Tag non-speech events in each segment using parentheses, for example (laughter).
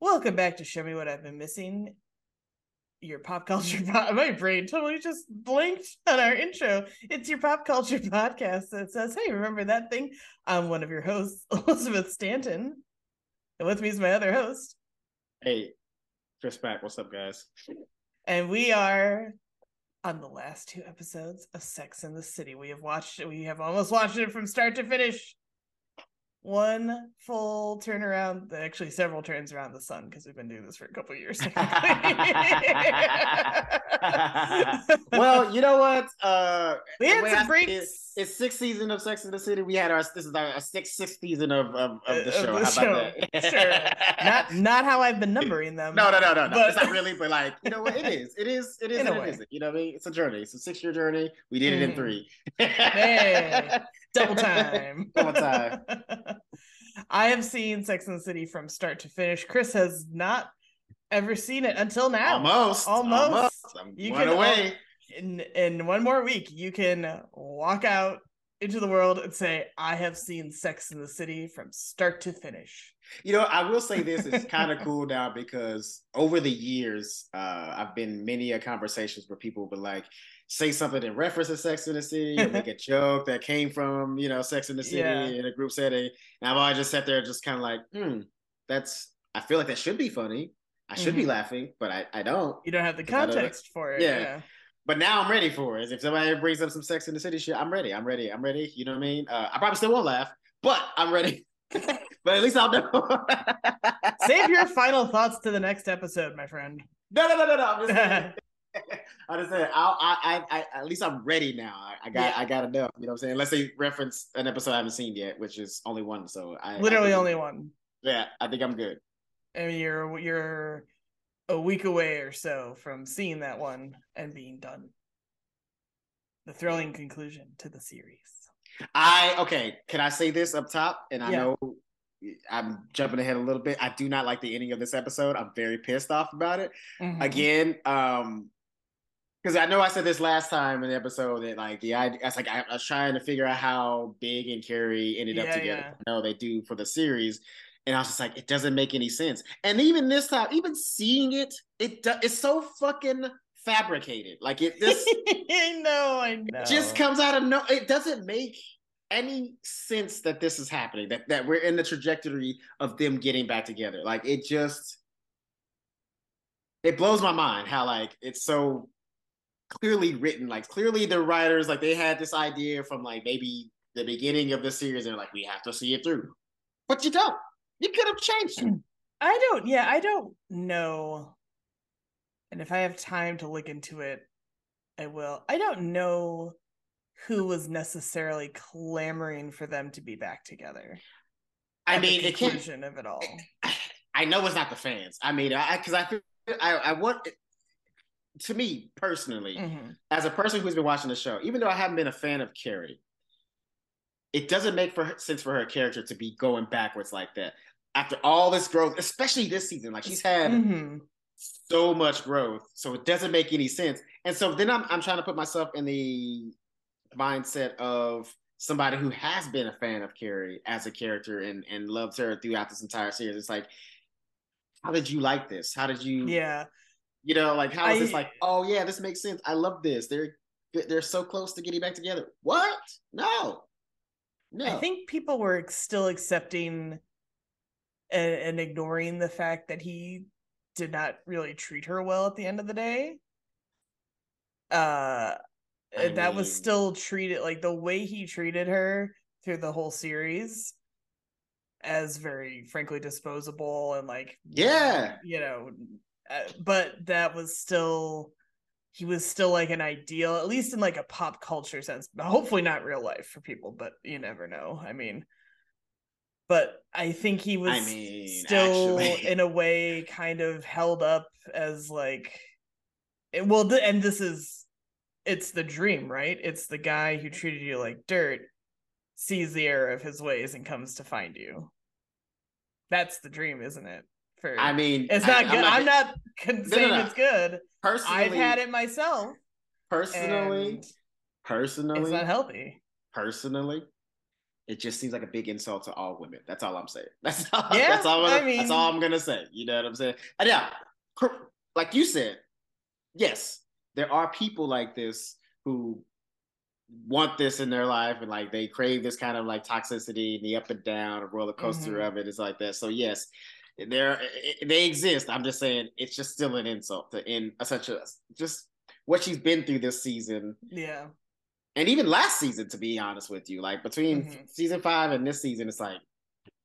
Welcome back to Show Me What I've Been Missing. Your pop culture. (laughs) Po- My brain totally just blinked on our intro. It's your pop culture (laughs) podcast that says, "Hey, remember that thing?" I'm one of your hosts, (laughs) Elizabeth Stanton, and with me is my other host, Hey, Chris Mack. What's up, guys? and we are on the last two episodes of Sex in the City. We have watched. We have almost watched it from start to finish. One full turnaround, actually several turns around the sun because we've been doing this for a couple years. (laughs) well, you know what? Uh, we had some I- breaks. It's, it's sixth season of Sex in the City. We had our this is our, sixth sixth season of of, of the Uh, show. of the How about that? Sure. not (laughs) not how I've been numbering them. no, no, no, no, no. But- It's not really, but like you know what? It is. It is. It is. In a and way. it isn't. You know what I mean? It's a journey. It's a six year journey. We did it in Mhm. three. Hey, (laughs) double time. (laughs) Double time. (laughs) I have seen Sex and the City from start to finish. Chris has not ever seen it until now. Almost. Almost. I'm You can away. In in one more week, you can walk out into the world and say, "I have seen Sex in the City from start to finish." You know, I will say this is kind of (laughs) cool now because over the years, uh, I've been many a conversations where people would like say something in reference to Sex in the City or make (laughs) a joke that came from, you know, Sex in the City Yeah. in a group setting. And I've always just sat there just kind of like, hmm, that's I feel like that should be funny. I should be Mhm. laughing, but I, I don't. You don't have the I don't know. context for it. Yeah. yeah. But now I'm ready for it. If somebody brings up some Sex in the City shit, I'm ready. I'm ready. I'm ready. You know what I mean? Uh, I probably still won't laugh, but I'm ready. (laughs) but at least I'll know. Save your final thoughts to the next episode, my friend. No, no, no, no, no. (laughs) I'm. I just said I'll, I, I, I, at least I'm ready now. I, I got, Yeah. I got enough. You know what I'm saying? Unless they reference an episode I haven't seen yet, which is only one. So I I Literally think- only one. Yeah, I think I'm good. I mean, you're you're a week away or so from seeing that one and being done. The thrilling conclusion to the series. I okay. Can I say this up top? And I Yeah. know I'm jumping ahead a little bit. I do not like the ending of this episode. I'm very pissed off about it. Mhm. again um because i know i said this last time in the episode that like the idea i was like i, I was trying to figure out how big and carrie ended up together. yeah. know they do for the series. And i was just like it doesn't make any sense. And even this time even seeing it it do- it's so fucking fabricated. Like it this (laughs) I know, I know. just comes out of no it doesn't make any sense that this is happening that that we're in the trajectory of them getting back together. Like it just it blows my mind how like it's so clearly written like clearly the writers like they had this idea from like maybe the beginning of the series and they're like we have to see it through but you don't you could have changed it I don't. Yeah, I don't know. And if I have time to look into it, I will. I don't know who was necessarily clamoring for them to be back together. i at the mean it can't of it all. (sighs) I know it's not the fans. I mean, I because I I, I want to me personally, Mhm. as a person who's been watching the show, even though I haven't been a fan of Carrie, it doesn't make for her, sense for her character to be going backwards like that after all this growth, especially this season. Like she's had Mhm. so much growth, so it doesn't make any sense. And so then I'm I'm trying to put myself in the mindset of somebody who has been a fan of Carrie as a character and and loves her throughout this entire series. It's like, how did you like this? How did you, Yeah. You know, like how is this like? Oh yeah, this makes sense. I love this. They're they're so close to getting back together. What? No, no. I think people were still accepting and, and ignoring the fact that he did not really treat her well at the end of the day. Uh I that was still treated like the way he treated her through the whole series as very frankly disposable and like Yeah. you know Uh, but that was still he was still like an ideal at least in like a pop culture sense but hopefully not real life for people but you never know i mean. But i think he was I mean, still actually. in a way kind of held up as like eh, well th- and this is it's the dream right? It's the guy who treated you like dirt sees the error of his ways and comes to find you. That's the dream isn't it for I mean, it's I- not good. I'm not (laughs) con- no, saying no. it's good. personally. I've had it myself. personally. Personally, It's not healthy. personally, it just seems like a big insult to all women. That's all I'm saying. (laughs) That's all. Yeah, that's all. I I'm, mean- that's all I'm gonna say. You know what I'm saying? And yeah, like you said, yes, there are people like this who want this in their life and like they crave this kind of like toxicity and the up and down, a roller coaster Mhm. of. It's like that. So yes, there they exist. I'm just saying it's just still an insult to in such a just what she's been through this season Yeah. and even last season, to be honest with you, like between Mhm. season five and this season, it's like,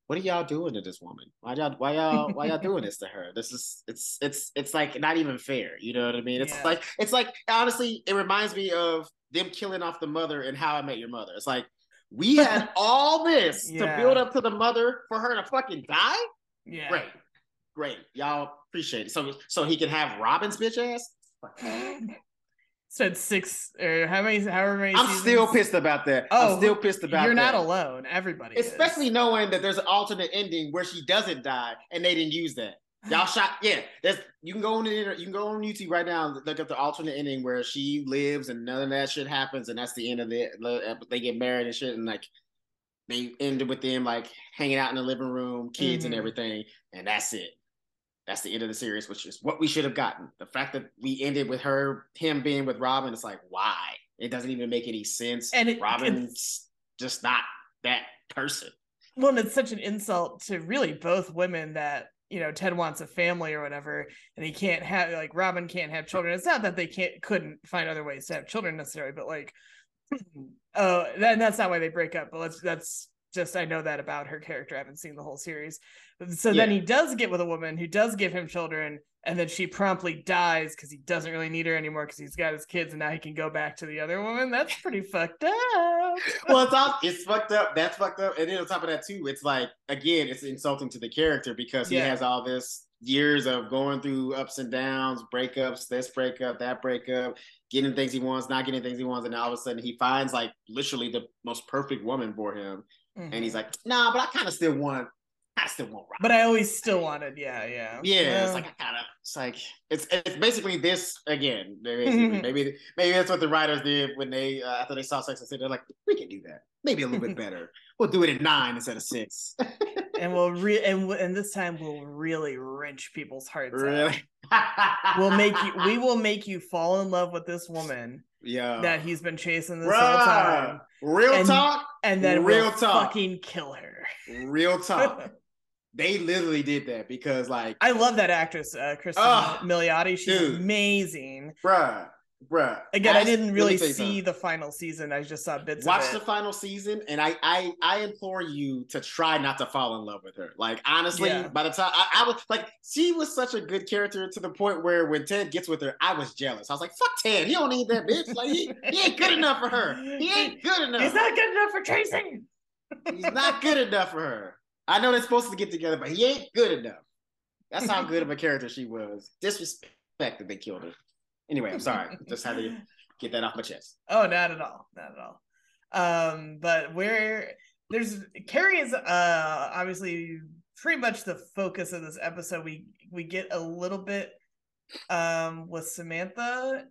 what are y'all doing to this woman? Why y'all why y'all why y'all doing this to her? This is it's it's it's like not even fair. You know what I mean? It's Yeah. like it's like honestly, it reminds me of them killing off the mother and How I Met Your Mother. It's like we had (laughs) all this Yeah. to build up to the mother for her to fucking die. Yeah. Great, great, y'all appreciate it. So so he can have Robin's bitch ass. (laughs) Said six or how many? However many. I'm seasons? still pissed about that. Oh, I'm still pissed about You're that. not alone. Everybody. is. Especially knowing that there's an alternate ending where she doesn't die and they didn't use that. (sighs) Y'all shot, yeah. There's you can go on the you can go on YouTube right now and look up the alternate ending where she lives and none of that shit happens and that's the end of the they get married and shit and like they ended with them like hanging out in the living room, kids and Mhm. everything, and that's it. That's the end of the series, which is what we should have gotten. The fact that we ended with her, him being with Robin, it's like why? It doesn't even make any sense. And it- Robin's just not that person. well, and it's such an insult to really both women that you know Ted wants a family or whatever, and he can't have like Robin can't have children. It's not that they can't couldn't find other ways to have children necessarily, but like, oh, then that's not why they break up. But let's that's just I know that about her character. I haven't seen the whole series, so then he does get with a woman who does give him children. And then she promptly dies because he doesn't really need her anymore because he's got his kids and now he can go back to the other woman. That's pretty fucked up. (laughs) well, it's all, it's fucked up. That's fucked up. And then on top of that too, it's like again, it's insulting to the character because he Yeah. has all this years of going through ups and downs, breakups, this breakup, that breakup, getting things he wants, not getting things he wants, and all of a sudden he finds like literally the most perfect woman for him, and he's like, nah, but I kind of still want, I still want. But I always still wanted, yeah, yeah. Yeah, it's like I kind of. It's like it's it's basically this again. Basically. (laughs) maybe maybe that's what the writers did when they uh, after they saw Sex and City. They're like, we can do that. Maybe a little bit (laughs) better. We'll do it at nine instead of six. and we'll re and and this time we'll really wrench people's hearts. out. really? (laughs) We'll make you. We will make you fall in love with this woman Yeah. that he's been chasing this whole Bruh. time, Real And- talk. and then Real we'll talk. fucking kill her. Real (laughs) talk. they literally did that because like, I love that actress, uh, Kristen Milioti. She's dude. amazing. bruh, bruh. Again, I didn't really me tell you see something. the final season. I just saw bits watch the final season and I, I i implore you to try not to fall in love with her like honestly Yeah. by the time I, I was like she was such a good character to the point where when ted gets with her i was jealous i was like fuck ted he don't need that bitch like he, he ain't good enough for her he (laughs) ain't good enough He's not good enough for Tracy. he's not good enough for her i know they're supposed to get together but he ain't good enough that's how good of a character she was disrespect that they killed her anyway i'm sorry (laughs) just had to get that off my chest Oh, not at all. Not at all. Um, but where there's Carrie is uh obviously pretty much the focus of this episode. We we get a little bit um with Samantha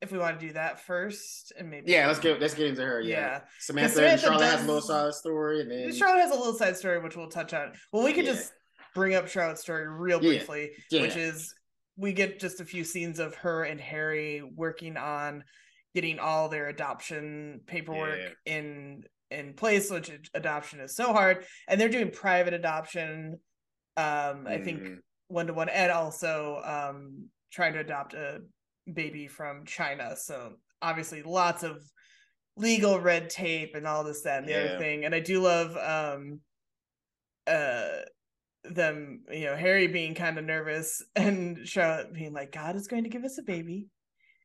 if we want to do that first and maybe yeah let's get let's get into her yeah, Yeah. samantha, Samantha and charlotte has a little side story and then Charlotte has a little side story which we'll touch on. Well, we could Yeah. just bring up Charlotte's story real briefly, Yeah. which is we get just a few scenes of her and Harry working on getting all their adoption paperwork in in place, which adoption is so hard, and they're doing private adoption. Um, I think one to one, and also um trying to adopt a baby from China. So obviously, lots of legal red tape and all this, that, and the Yeah. other thing. And I do love um uh them, you know, Harry being kind of nervous (laughs) and Charlotte being like, God is going to give us a baby.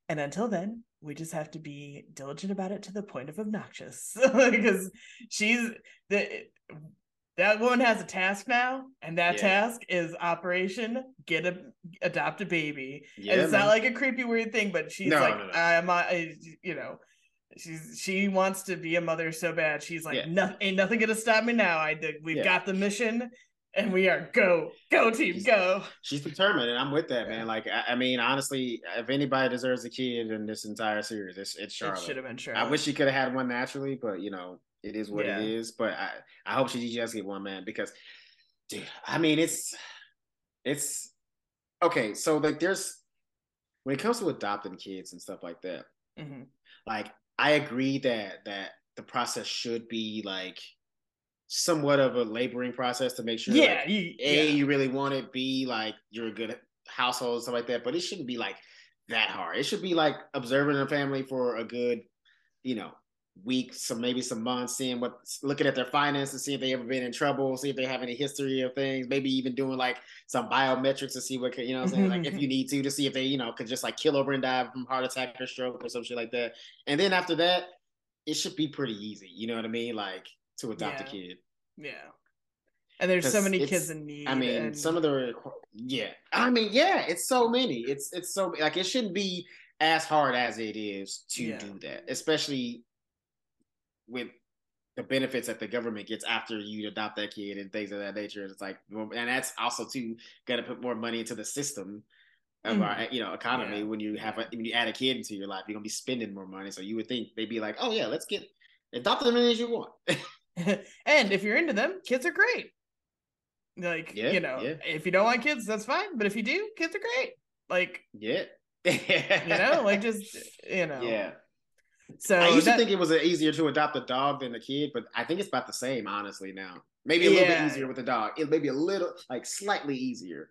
And until then, we just have to be diligent about it to the point of obnoxious. (laughs) because she's the that woman has a task now, and that Yeah. task is Operation Get a Adopt a Baby. Yeah, and it's man. not like a creepy weird thing, but she's No, like, no, no. I'm, I, you know, she's she wants to be a mother so bad. She's like, Yeah. no, ain't nothing gonna stop me now. I did. We've got the mission, and we are go, go team, go. she's determined, and I'm with that, man. Like, I, I mean, honestly, if anybody deserves a kid in this entire series, it's it's It should have been Charlotte. I wish she could have had one naturally, but you know, It is what Yeah. it is. But I, I hope she does get one, man, because dude, I mean it's it's okay, so like there's when it comes to adopting kids and stuff like that, Mhm. like I agree that that the process should be like somewhat of a laboring process to make sure Yeah, like, you, a yeah. you really want it b like you're a good household and stuff like that but it shouldn't be like that hard. It should be like observing a family for a good you know week some maybe some months seeing what looking at their finances see if they ever been in trouble see if they have any history of things maybe even doing like some biometrics to see what could- you know what i'm saying like if mm-hmm. you need to to see if they you know could just like kill over and die from heart attack or stroke or some shit like that. And then after that it should be pretty easy you know what i mean like to adopt a kid Yeah. And there's so many kids in need. I mean, and, some of the yeah. I mean, yeah, it's so many. It's it's so like it shouldn't be as hard as it is to Yeah. do that, especially with the benefits that the government gets after you adopt that kid and things of that nature. It's like, and that's also too got to put more money into the system of our you know economy. Mm-hmm. Yeah. When you have a, when you add a kid into your life, you're gonna be spending more money. So you would think they'd be like, oh yeah, let's get adopt them as you want. (laughs) (laughs) and if you're into them, kids are great. Like, Yeah, you know, yeah. if you don't want kids, that's fine. But if you do, kids are great. Like, yeah. (laughs) you know, like just you know. yeah. So I used that- to think it was easier to adopt a dog than a kid, but I think it's about the same, honestly. Now, maybe a little bit easier with a dog. It may be a little, like, slightly easier.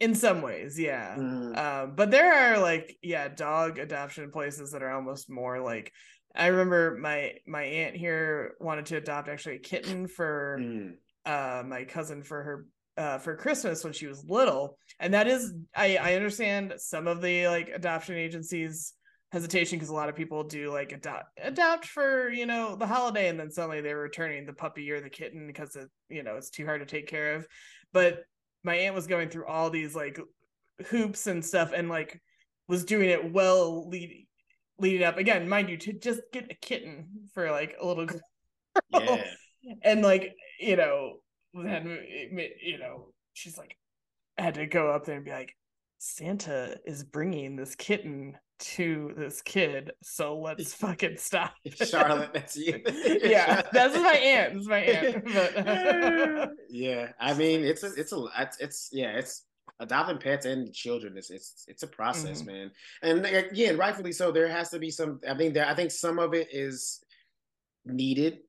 in some ways, yeah. Mhm. Um, but there are like, yeah, dog adoption places that are almost more like. I remember my my aunt here wanted to adopt actually a kitten for Mhm. uh my cousin for her uh for Christmas when she was little. And that is I I understand some of the like adoption agencies hesitation because a lot of people do like adopt adopt for, you know, the holiday and then suddenly they're returning the puppy or the kitten because it, you know, it's too hard to take care of. But my aunt was going through all these like hoops and stuff and like was doing it well leading leading up again mind you to just get a kitten for like a little girl Yeah. (laughs) and like you know then you know she's like I had to go up there and be like santa is bringing this kitten to this kid so let's (laughs) fucking stop Charlotte, that's you. (laughs) yeah that's my aunt that's my aunt but yeah, I mean, it's a, it's a, it's, it's, yeah, it's adopting pets and children. It's, it's, it's a process, Mhm. man. And again, rightfully so. There has to be some. I think there. I think some of it is needed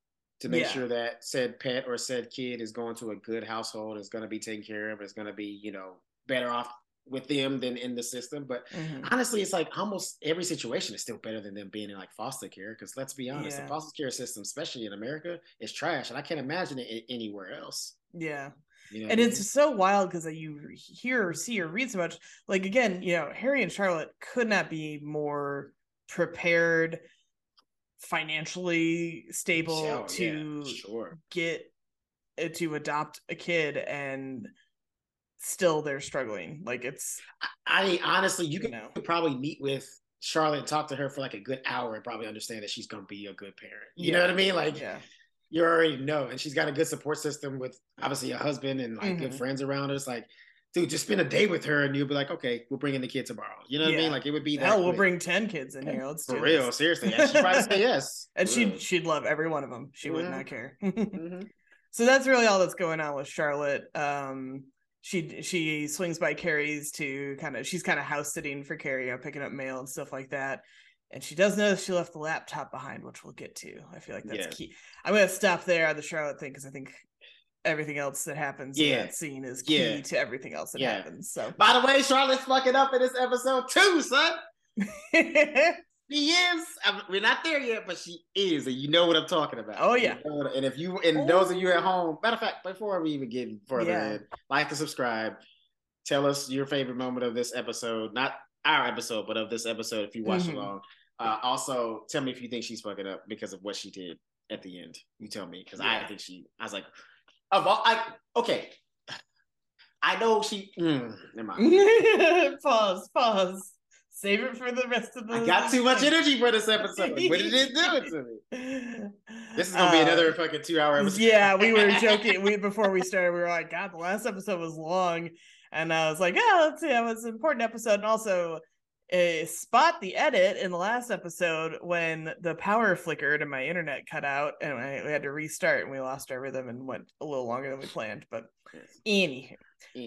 to make Yeah. sure that said pet or said kid is going to a good household, is going to be taken care of, is going to be, you know, better off with them than in the system. But Mhm. honestly, it's like almost every situation is still better than them being in like foster care. Because let's be honest, Yeah. the foster care system, especially in America, is trash, and I can't imagine it anywhere else. yeah Know and it's so wild because you hear or see or read so much like again you know harry and charlotte could not be more prepared financially stable mean? Hell yeah, to sure. get uh, to adopt a kid and still they're struggling like it's I mean, honestly, you you could probably meet with Charlotte and talk to her for like a good hour and probably understand that she's gonna be a good parent. You know what I mean? Like yeah you already know, and she's got a good support system with obviously a husband and like good Mhm. friends around her. It's like, dude, just spend a day with her, and you'll be like, okay, we'll bring in the kid tomorrow. You know what I mean? Like it would be that hell we'll bring 10 kids in here let's for do real, this. seriously. And she'd probably say yes. (laughs) and she'd real. she'd love every one of them she would Mhm. not care (laughs) Mhm. so that's really all that's going on with Charlotte. Um, she she swings by Carrie's to kind of she's kind of house sitting for Carrie, you know, picking up mail and stuff like that. And she does notice she left the laptop behind, which we'll get to. I feel like that's Yeah. key. I'm gonna stop there on the Charlotte thing because I think everything else that happens in that scene is key Yeah. to everything else that Yeah. happens. So By the way, Charlotte's fucking up in this episode too, son. (laughs) She is. I mean, we're not there yet, but she is, and you know what I'm talking about. Oh, You yeah. know and if you and those of you at home, matter of fact, before we even get further Yeah. in, like and subscribe. Tell us your favorite moment of this episode, not our episode, but of this episode if you watched Mhm. along. Uh, also, tell me if you think she's fucking up because of what she did at the end. You tell me because I think she. I was like, of all, I okay. I know she. Mm, never mind. (laughs) pause, pause. Save it for the rest of the. I got too much energy for this episode, but it didn't do it to me. (laughs) This is gonna be Uh, another fucking two hour episode. Yeah, we were (laughs) joking. We before we started, we were like, "God, the last episode was long," and I was like, "Oh, let's see, it was an important episode." And also, uh, spot the edit in the last episode when the power flickered and my internet cut out and I, we had to restart and we lost our rhythm and went a little longer than we planned. But anywho,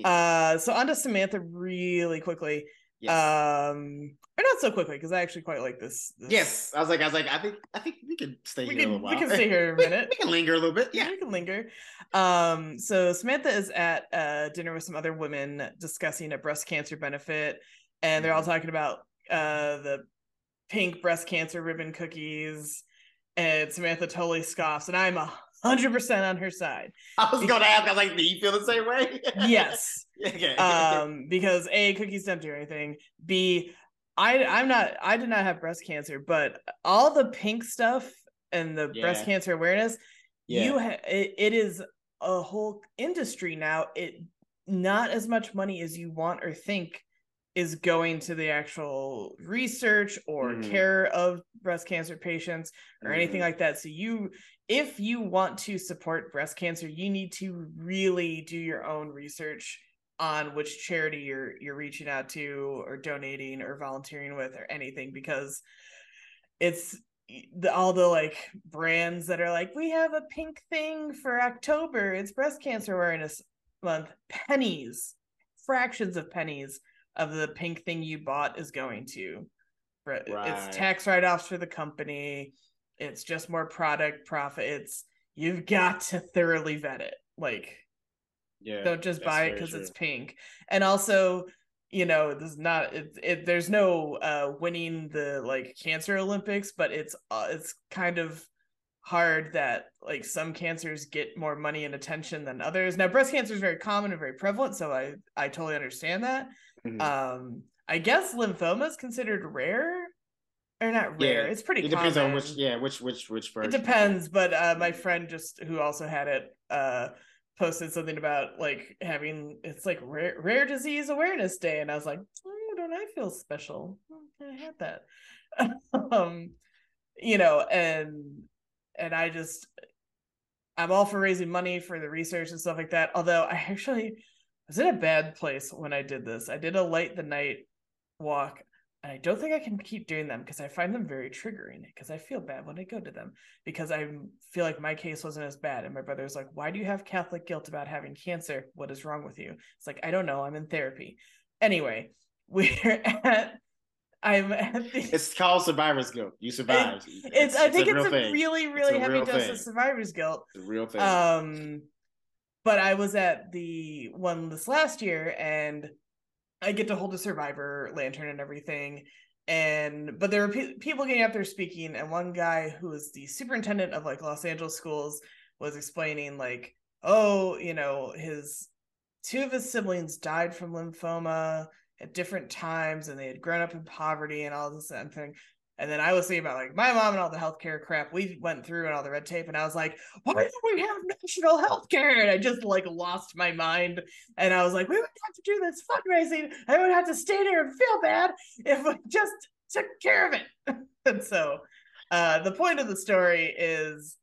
uh, so on to Samantha really quickly. Yes. Um, or not so quickly because I actually quite like this, this, Yes, I was like, I was like, I think, I think we can stay we here can, a little while. We can stay here a (laughs) minute. we, we, can linger a little bit. Yeah, we can linger. Um, so Samantha is at uh, dinner with some other women discussing a breast cancer benefit, and they're all mm-hmm. talking about uh the pink breast cancer ribbon cookies. And Samantha totally scoffs, and I'm a hundred percent on her side. I was going to ask. I was like, "Do you feel the same way?" (laughs) yes. okay. um, because a cookies don't do anything. B, I I'm not. I did not have breast cancer, but all the pink stuff and the yeah. breast cancer awareness, yeah. you ha- it, it is a whole industry now. It not as much money as you want or think is going to the actual research or mm. care of breast cancer patients or mm. anything mm-hmm. like that. So you if you want to support breast cancer, you need to really do your own research on which charity you're you're reaching out to or donating or volunteering with or anything because it's the, all the like brands that are like we have a pink thing for October it's breast cancer awareness month pennies fractions of pennies of the pink thing you bought is going to. Right. it's tax write-offs for the company. It's just more product profit. It's you've got to thoroughly vet it. Like yeah don't just buy it because it's pink. And also you know there's not it, it there's no uh winning the like cancer olympics but it's uh, it's kind of hard that like some cancers get more money and attention than others. Now breast cancer is very common and very prevalent so i i totally understand that mm-hmm. um i guess lymphoma is considered rare or not rare. Yeah, it's pretty. It depends on which. Yeah, which which which version. It depends, but uh, my friend just who also had it uh posted something about like having it's like rare, rare disease awareness day and i was like oh, don't i feel special i had that (laughs) um you know and and i just i'm all for raising money for the research and stuff like that although i actually was in a bad place when i did this i did a light the night walk and I don't think I can keep doing them because I find them very triggering because I feel bad when I go to them because I feel like my case wasn't as bad. And my brother's like, Why do you have Catholic guilt about having cancer? What is wrong with you? It's like, I don't know. I'm in therapy. Anyway, (laughs) we're at I'm at the, It's called survivor's guilt. You survived. It, it's, it's, I think it's a, it's a really, really a heavy dose thing. of survivor's guilt. It's a real thing. Um but I was at the one this last year and I get to hold a survivor lantern and everything. And but there were pe- people getting up there speaking, and one guy who was the superintendent of like Los Angeles schools was explaining like, oh, you know, his two of his siblings died from lymphoma at different times, and they had grown up in poverty and all this and thing. And then I was thinking about like my mom and all the healthcare crap we went through and all the red tape, and I was like, why don't we have national healthcare? And I just like lost my mind. And I was like, we would have to do this fundraising. I would have to stay there and feel bad if we just took care of it. (laughs) and so uh, the point of the story is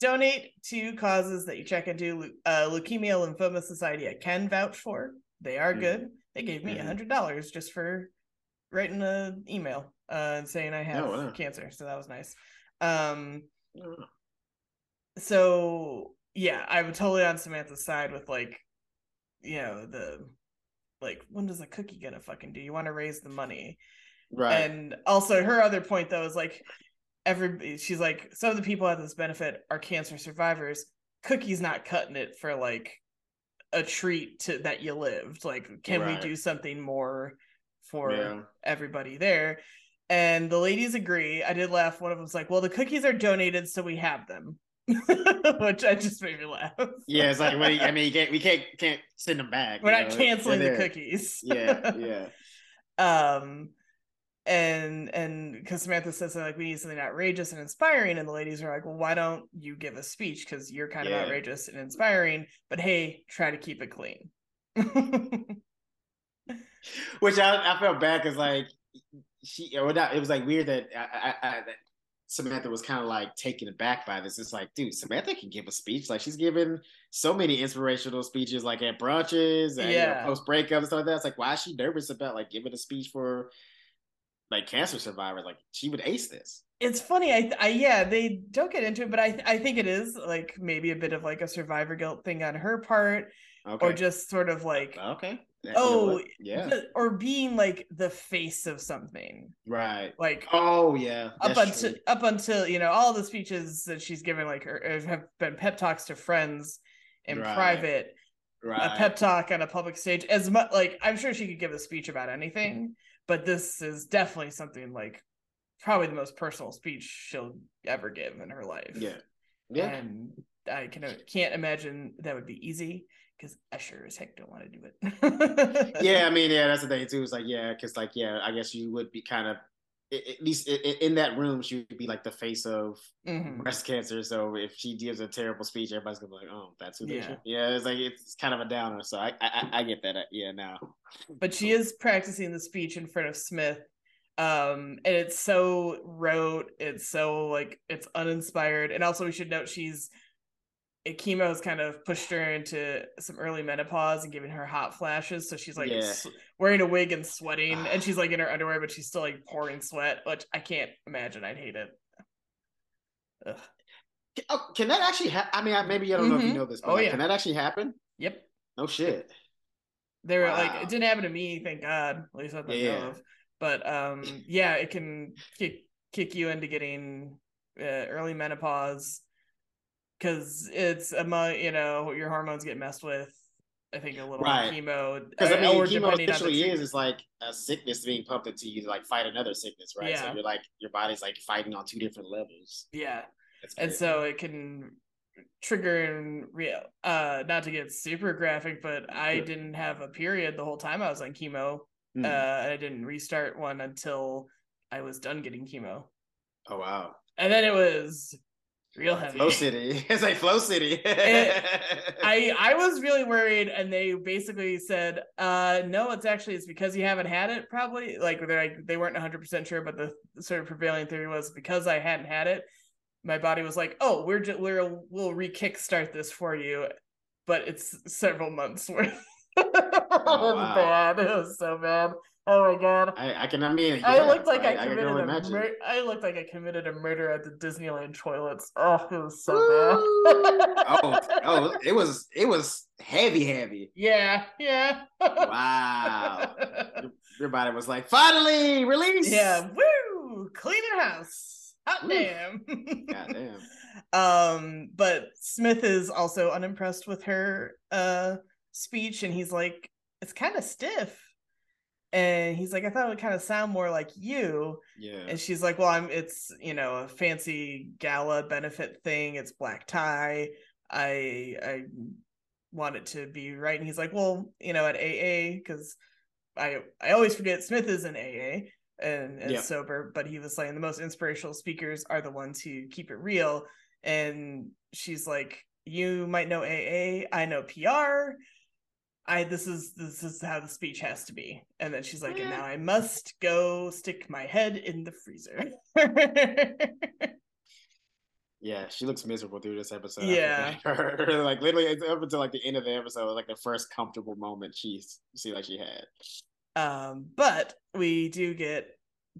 donate to causes that you check into uh, Leukemia Lymphoma Society. I can vouch for. They are mm-hmm. good. They gave me a mm-hmm. hundred dollars just for writing an email uh, and saying I have oh, wow. cancer. So that was nice. Um, oh. so yeah, I'm totally on Samantha's side with like, you know, the like when does a cookie gonna fucking do? You want to raise the money, right? And also her other point though is like, every she's like some of the people at this benefit are cancer survivors. Cookie's not cutting it for like a treat to that you lived. Like, can right. we do something more for yeah. everybody there? And the ladies agree. I did laugh. One of them's like, "Well, the cookies are donated, so we have them," (laughs) which I just made me laugh. yeah, it's like, I mean, can't, we can't can't send them back. We're not know? canceling the cookies. (laughs) yeah, yeah. (laughs) Um, and and because Samantha says like we need something outrageous and inspiring, and the ladies are like, well, why don't you give a speech because you're kind yeah. of outrageous and inspiring, but hey, try to keep it clean. Which I, I felt bad because like she or not, it was like weird that I, I, I that Samantha was kind of like taken aback by this. It's like, dude, Samantha can give a speech. Like she's given so many inspirational speeches, like at brunches and yeah. you know, post breakups and stuff like that. It's like, why is she nervous about like giving a speech for like cancer survivors. Like she would ace this. It's funny. I, I yeah, they don't get into it, but I I think it is like maybe a bit of like a survivor guilt thing on her part, Okay. or just sort of like okay. Yeah, you know oh yeah. the- or being like the face of something. Right. Like Oh yeah. up until true. up until you know all the speeches that she's given like her uh, have been pep talks to friends in Right. private right. a pep talk on a public stage as much like i'm sure she could give a speech about anything but this is definitely something like probably the most personal speech she'll ever give in her life Yeah. Yeah. and i can uh, can't imagine that would be easy because i sure as heck don't want to do it yeah, I (laughs) mean, yeah, that's the thing too. It's like, yeah, because like, yeah, I guess you would be kind of, at least in that room, she would be like the face of Mhm. breast cancer. So if she gives a terrible speech, everybody's gonna be like, oh, that's who they Yeah. should. Yeah, it's like it's kind of a downer. So I, I, I- I get that. uh, Yeah, now. but she is practicing the speech in front of Smith. Um, and it's so rote, it's so like it's uninspired. And also we should note she's chemo has kind of pushed her into some early menopause and giving her hot flashes. So she's like Yeah. wearing a wig and sweating, and she's like in her underwear, but she's still like pouring sweat, which I can't imagine. I'd hate it. Ugh. Oh, can that actually happen? I mean, I, maybe I don't know if you Mhm. know this, but Oh, like, yeah. can that actually happen? Yep. No shit. They were like, it didn't happen to me, thank God. At least I don't Yeah. know of. But um, yeah, it can kick kick you into getting uh, early menopause because it's among you know your hormones get messed with. I think a little Right. chemo Because I uh, mean, or chemo essentially is is like a sickness being pumped into you to like fight another sickness, right? So you're like your body's like fighting on two different levels. yeah, and so it can trigger and real. Uh, not to get super graphic, but I didn't have a period the whole time I was on chemo. Uh, I didn't restart one until I was done getting chemo. oh wow, and then it was real heavy. Flow (laughs) City. (laughs) It's like Flow City. (laughs) I I was really worried, and they basically said, "Uh, no, it's actually it's because you haven't had it. Probably like they're like they weren't one hundred percent sure, but the sort of prevailing theory was because I hadn't had it, my body was like, oh, we're just we're we'll re kickstart this for you, but it's several months worth. it was wow. bad. It was so bad. Oh my god. I, I can. I mean, I looked like I, I, committed a mur- I looked like I committed a murder at the Disneyland toilets. Oh, it was so bad. oh, (laughs) oh, it was it was heavy, heavy. yeah, yeah. Wow, (laughs) your, your body was like, finally release. yeah, woo! Cleaner house. Hot Woo. damn. (laughs) God damn. um, but Smith is also unimpressed with her uh speech, and he's like, it's kind of stiff. And he's like, I thought it would kind of sound more like you. Yeah. And she's like, Well, I'm it's you know, a fancy gala benefit thing, it's black tie. I I want it to be right. And he's like, Well, you know, at AA, because I I always forget Smith is an AA and, and Yep. sober, but he was saying the most inspirational speakers are the ones who keep it real. And she's like, You might know AA, I know PR. I this is this is how the speech has to be. And then she's like, and now I must go stick my head in the freezer. (laughs) Yeah, she looks miserable through this episode. Yeah. (laughs) Like literally it's up until like the end of the episode, like the first comfortable moment she's see like she had. um, but we do get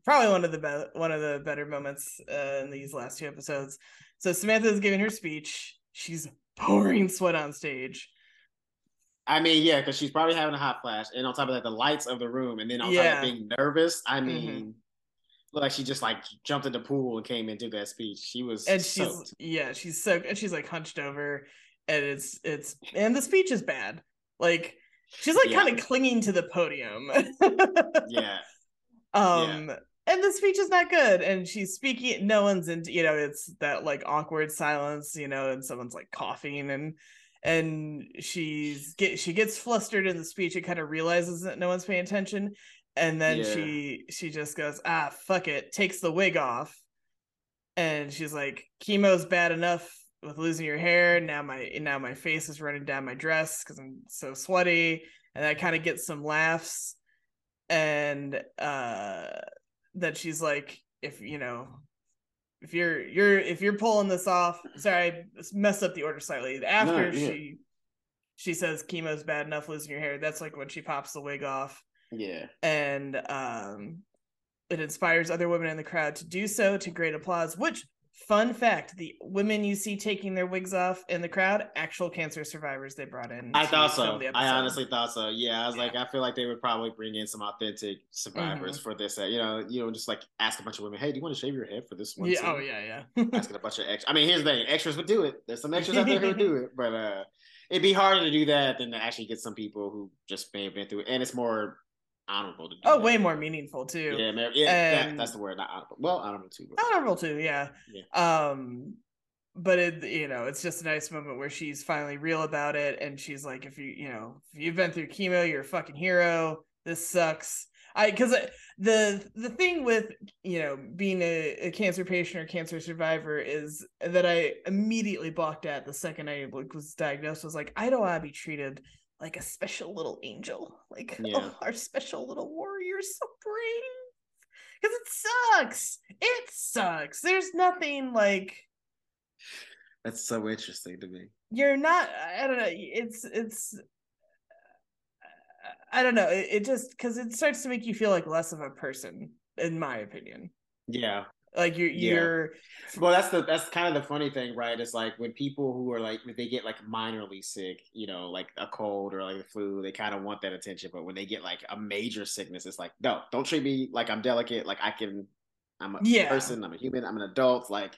probably one of the be- one of the better moments uh, in these last two episodes. So Samantha is giving her speech. She's pouring sweat on stage. I mean, yeah, because she's probably having a hot flash, and on top of that, the lights of the room, and then on top Yeah. of being nervous. I Mhm. mean, looked like she just like jumped in the pool and came and did that speech. She was and she's soaked. yeah she's so and she's like hunched over and it's it's and the speech is bad like she's like Yeah. kind of clinging to the podium yeah, (laughs) um and the speech is not good and she's speaking no one's in you know it's that like awkward silence you know and someone's like coughing and and she's get she gets flustered in the speech and kind of realizes that no one's paying attention and then Yeah. she she just goes ah fuck it takes the wig off and she's like chemo's bad enough with losing your hair now my now my face is running down my dress because i'm so sweaty and i kind of get some laughs and uh that she's like if you know if you're you're if you're pulling this off sorry i messed up the order slightly after No, yeah. she she says chemo's bad enough losing your hair that's like when she pops the wig off yeah, and um it inspires other women in the crowd to do so to great applause. Which fun fact: the women you see taking their wigs off in the crowd, actual cancer survivors they brought in. I thought so. I honestly thought so. Yeah, I was Yeah. like, I feel like they would probably bring in some authentic survivors Mm-hmm. for this. Uh, you know, you know, just like ask a bunch of women, "Hey, do you want to shave your head for this one?" Yeah. scene?" Oh yeah. Yeah. (laughs) asking a bunch of extras. I mean, here's the thing: extras would do it. There's some extras out there who would (laughs) do it, but uh, it'd be harder to do that than to actually get some people who just may have been through it, and it's more honorable to do. oh, that. way more meaningful too. Yeah, man, yeah, that- that's the word. Not honorable. Well, honorable too. but- honorable too yeah yeah. um but it you know it's just a nice moment where she's finally real about it and she's like if you you know if you've been through chemo you're a fucking hero this sucks i because the the thing with you know being a, a cancer patient or cancer survivor is that i immediately balked at the second i like, was diagnosed was like i don't want to be treated like a special little angel like (laughs) Yeah. oh our special little warrior so brave because it sucks. It sucks. There's nothing like That's so interesting to me. you're not. I don't know. It's it's. Uh, I don't know. It, it just because it starts to make you feel like less of a person, in my opinion. Yeah. Like you're Yeah. you're Well, that's the that's kind of the funny thing, right? It's like when people who are like when they get like minorly sick, you know, like a cold or like the flu, they kind of want that attention. But when they get like a major sickness, it's like, no, don't treat me like I'm delicate. Like I can, I'm a Yeah. person. I'm a human. I'm an adult. Like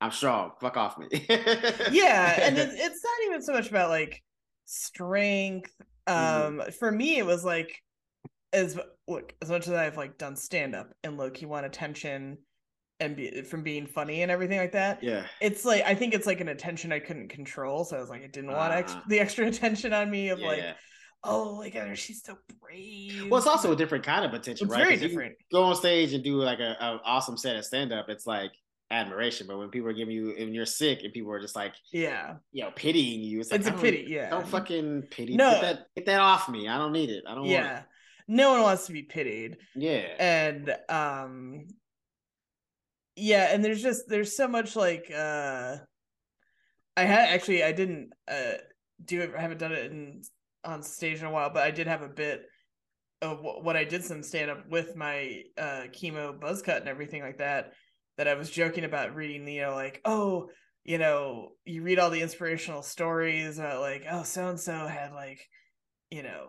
I'm strong. Fuck off me. (laughs) yeah, and it, (laughs) it's not even so much about like strength. Mm-hmm. Um, for me, it was like as look as much as I've like done stand up and look, you want attention and be from being funny and everything like that. yeah. it's like I think it's like an attention I couldn't control, so I was like I didn't want ex- Ah. the extra (laughs) attention on me of Yeah. like, oh my god, she's so brave. Well, it's also a different kind of attention, It's right? very different. Go on stage and do like a, a awesome set of stand up. It's like admiration. But when people are giving you, and you're sick, and people are just like, yeah, you know, pitying you, it's like it's a don't- pity. Yeah, Don't fucking pity. No. Get that get that off me. I don't need it. I don't want yeah. No one wants to be pitied. Yeah. and um, yeah, and there's just there's so much like uh, I had actually I didn't uh do it. I haven't done it in on stage in a while, but I did have a bit of wh- what I did some stand up with my uh chemo buzz cut and everything like that. That I was joking about reading, you know, like oh, you know, you read all the inspirational stories about like oh, so and so had like, you know,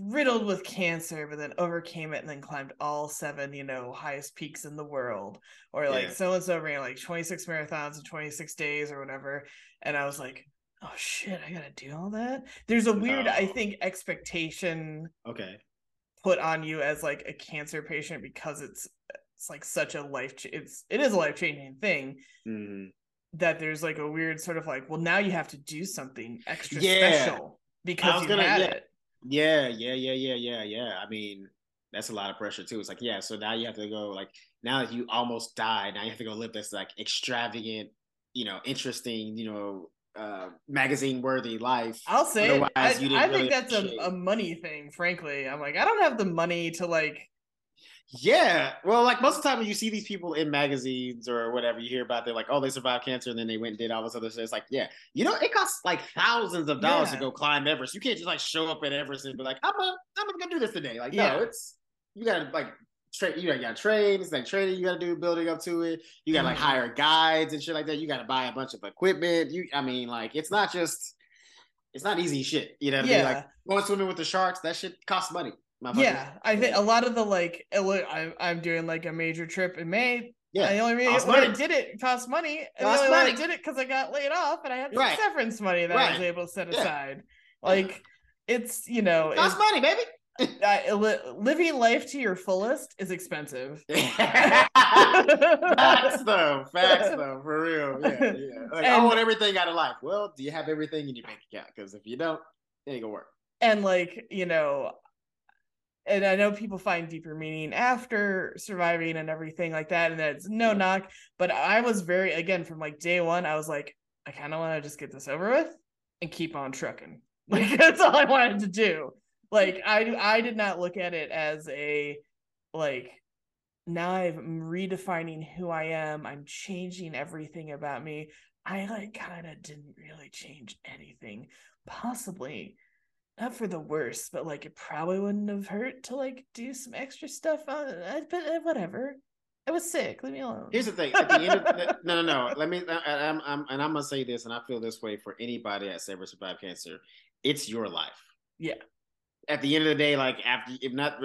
riddled with cancer, but then overcame it and then climbed all seven, you know, highest peaks in the world, or like Yeah. so and so ran like twenty six marathons in twenty six days or whatever, and I was like oh shit, I gotta do all that. There's a weird, I think, expectation Okay. put on you as like a cancer patient because it's it's like such a life. It's it is a life changing thing Mhm. that there's like a weird sort of like, well, now you have to do something extra Yeah. special because was you gonna- had yeah. it. Yeah, yeah, yeah, yeah, yeah, yeah. I mean, that's a lot of pressure too. It's like, yeah, so now you have to go like now that you almost died, now you have to go live this like extravagant, you know, interesting, you know, uh magazine worthy life. I'll say. I, Otherwise, you didn't I think that's a, a money thing. Frankly, I'm like, I don't have the money to like. Yeah. Well, like most of the time when you see these people in magazines or whatever, you hear about they're like, oh, they survived cancer and then they went and did all this other stuff. It's like, yeah, you know, it costs like thousands of dollars Yeah. to go climb Everest. You can't just like show up at Everest and be like, I'm gonna, I'm gonna do this today. Like, Yeah. no, it's you gotta like train. You gotta, gotta train. It's like training. You gotta do building up to it. You gotta like Mhm. hire guides and shit like that. You gotta buy a bunch of equipment. You, I mean, like, it's not just, it's not easy shit. You know what I mean? Yeah. Like going swimming with the sharks. That shit costs money. Yeah, I think a lot of the like, uh, I'm I'm doing like a major trip in May. Yeah. And the only reason why I did it cost money. And Costs the only why I did it because I got laid off and I had Right. severance money that I was able to set Yeah. aside. Like it's you know, It costs money, baby. I- li- living life to your fullest is expensive. (laughs) Facts though, facts (laughs) though, for real. Yeah, yeah. Like I want everything out of life. Well, do you have everything in your bank account? Because if you don't, it ain't gonna work. and like you know and i know people find deeper meaning after surviving and everything like that and that's no knock but i was very again from like day one i was like i kind of want to just get this over with and keep on trucking. (laughs) Like that's all i wanted to do. Like (laughs) i i did not look at it as a like now i'm redefining who i am i'm changing everything about me. I like kind of didn't really change anything possibly not for the worst, but like it probably wouldn't have hurt to like do some extra stuff on it. But uh, whatever. I was sick. Leave me alone. Here's the thing. At the end of (laughs) the, no, no, no. Let me. I, I'm, I'm, and I'm gonna say this, and I feel this way for anybody that's ever survived cancer. It's your life. Yeah. At the end of the day, like after, if not,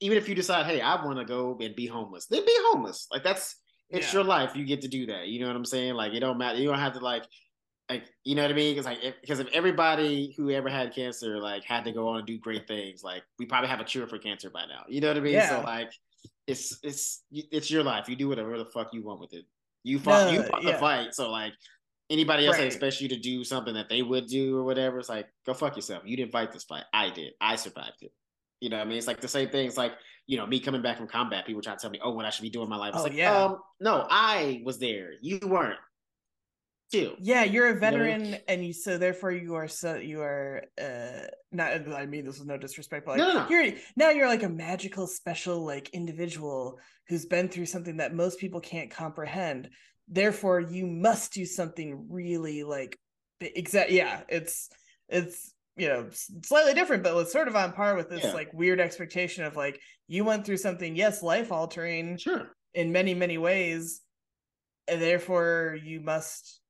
even if you decide, hey, I want to go and be homeless, then be homeless. Like that's it's yeah. your life. You get to do that. You know what I'm saying? Like it don't matter. You don't have to like like you know what I mean? Because like because if, if, everybody who ever had cancer like had to go on and do great things, like we probably have a cure for cancer by now. You know what I mean? Yeah. So like it's it's it's your life. You do whatever the fuck you want with it. You fought you fought yeah. the fight. So like anybody else right. that expects you to do something that they would do or whatever, it's like go fuck yourself. You didn't fight this fight. I did. I survived it. You know what I mean? It's like the same thing. It's like, you know, me coming back from combat, people try to tell me, oh, what I should be doing in my life. It's oh, like, yeah. um, no, I was there. You weren't too. Yeah, you're a veteran, and you so therefore you are so you are uh not. I mean, this is no disrespect, but like, no, no, no. you're now you're like a magical, special like individual who's been through something that most people can't comprehend. Therefore, you must do something really like exact. Yeah, it's it's you know slightly different, but it's sort of on par with this yeah. like weird expectation of like you went through something, yes, life altering, sure, in many many ways, and therefore you must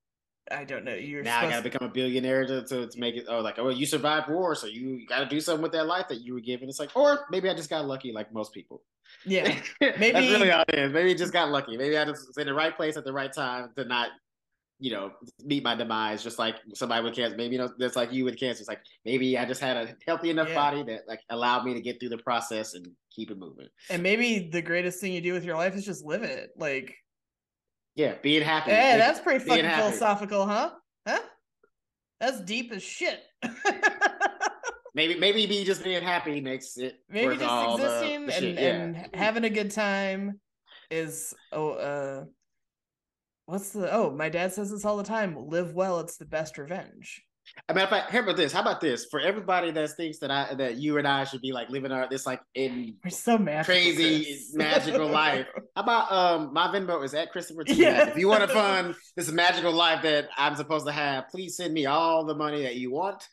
I don't know. You're now I gotta become a billionaire to, to, to make it. Oh, like oh, you survived war, so you got to do something with that life that you were given. It's like, or maybe I just got lucky, like most people. Yeah, (laughs) maybe that's really all it is. Maybe I just got lucky. Maybe I was in the right place at the right time to not, you know, meet my demise. Just like somebody with cancer. Maybe you know, just like you with cancer. It's like maybe I just had a healthy enough yeah. body that like allowed me to get through the process and keep it moving. And maybe the greatest thing you do with your life is just live it. Like yeah, being happy. Hey, that's pretty fucking happy. philosophical, huh? Huh? That's deep as shit. (laughs) maybe maybe be just being happy makes it maybe just existing the, the and, yeah. and having a good time is oh uh what's the oh my dad says this all the time live well it's the best revenge I mean, if I hear about this, how about this for everybody that thinks that I that you and I should be like living our this like in we're so magical, crazy (laughs) magical life. How about um my Venmo is at Christopher T. Yeah. If you want to fund this magical life that I'm supposed to have, please send me all the money that you want.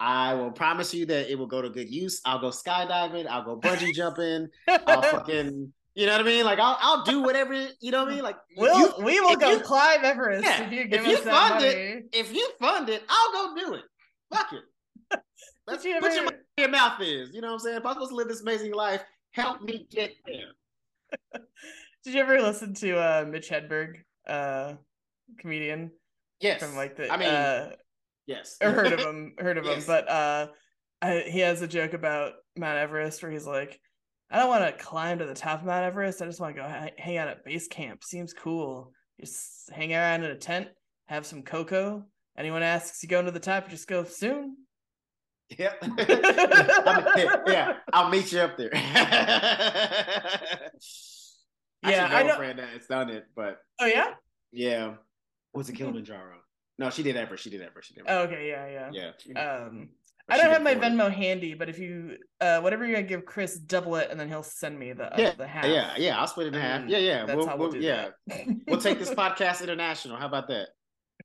I will promise you that it will go to good use. I'll go skydiving. I'll go bungee jumping. I'll (laughs) fucking you know what I mean? Like I'll I'll do whatever you know what I mean. Like we'll you, we will go you, climb Everest yeah, if you give if you us fund money. it. If you fund it, I'll go do it. Fuck it. (laughs) Let's you put ever... your money your mouth is. You know what I'm saying? If I'm supposed to live this amazing life, help me get there. (laughs) Did you ever listen to uh, Mitch Hedberg, uh, comedian? Yes. From like the I mean, uh, yes, or heard of (laughs) him, heard of yes. him, but uh, I, he has a joke about Mount Everest where he's like I don't want to climb to the top of Mount Everest. I just want to go hang out at base camp. Seems cool. Just hang around in a tent, have some cocoa. Anyone asks you going to the top, you just go soon. Yep. (laughs) (laughs) yeah, I'll meet you up there. (laughs) yeah, I know. Friend that's done it, but oh yeah, yeah. Was it Kilimanjaro? No, she did ever. She did ever. She did. Ever. Oh, okay, yeah, yeah, yeah. Um, I don't have my Venmo handy, but if you uh whatever you're gonna give Chris, double it, and then he'll send me the uh, yeah, the half. Yeah, yeah, I'll split it in half. Yeah, yeah, that's we'll, how we'll, we'll yeah. we'll take (laughs) this podcast international. How about that?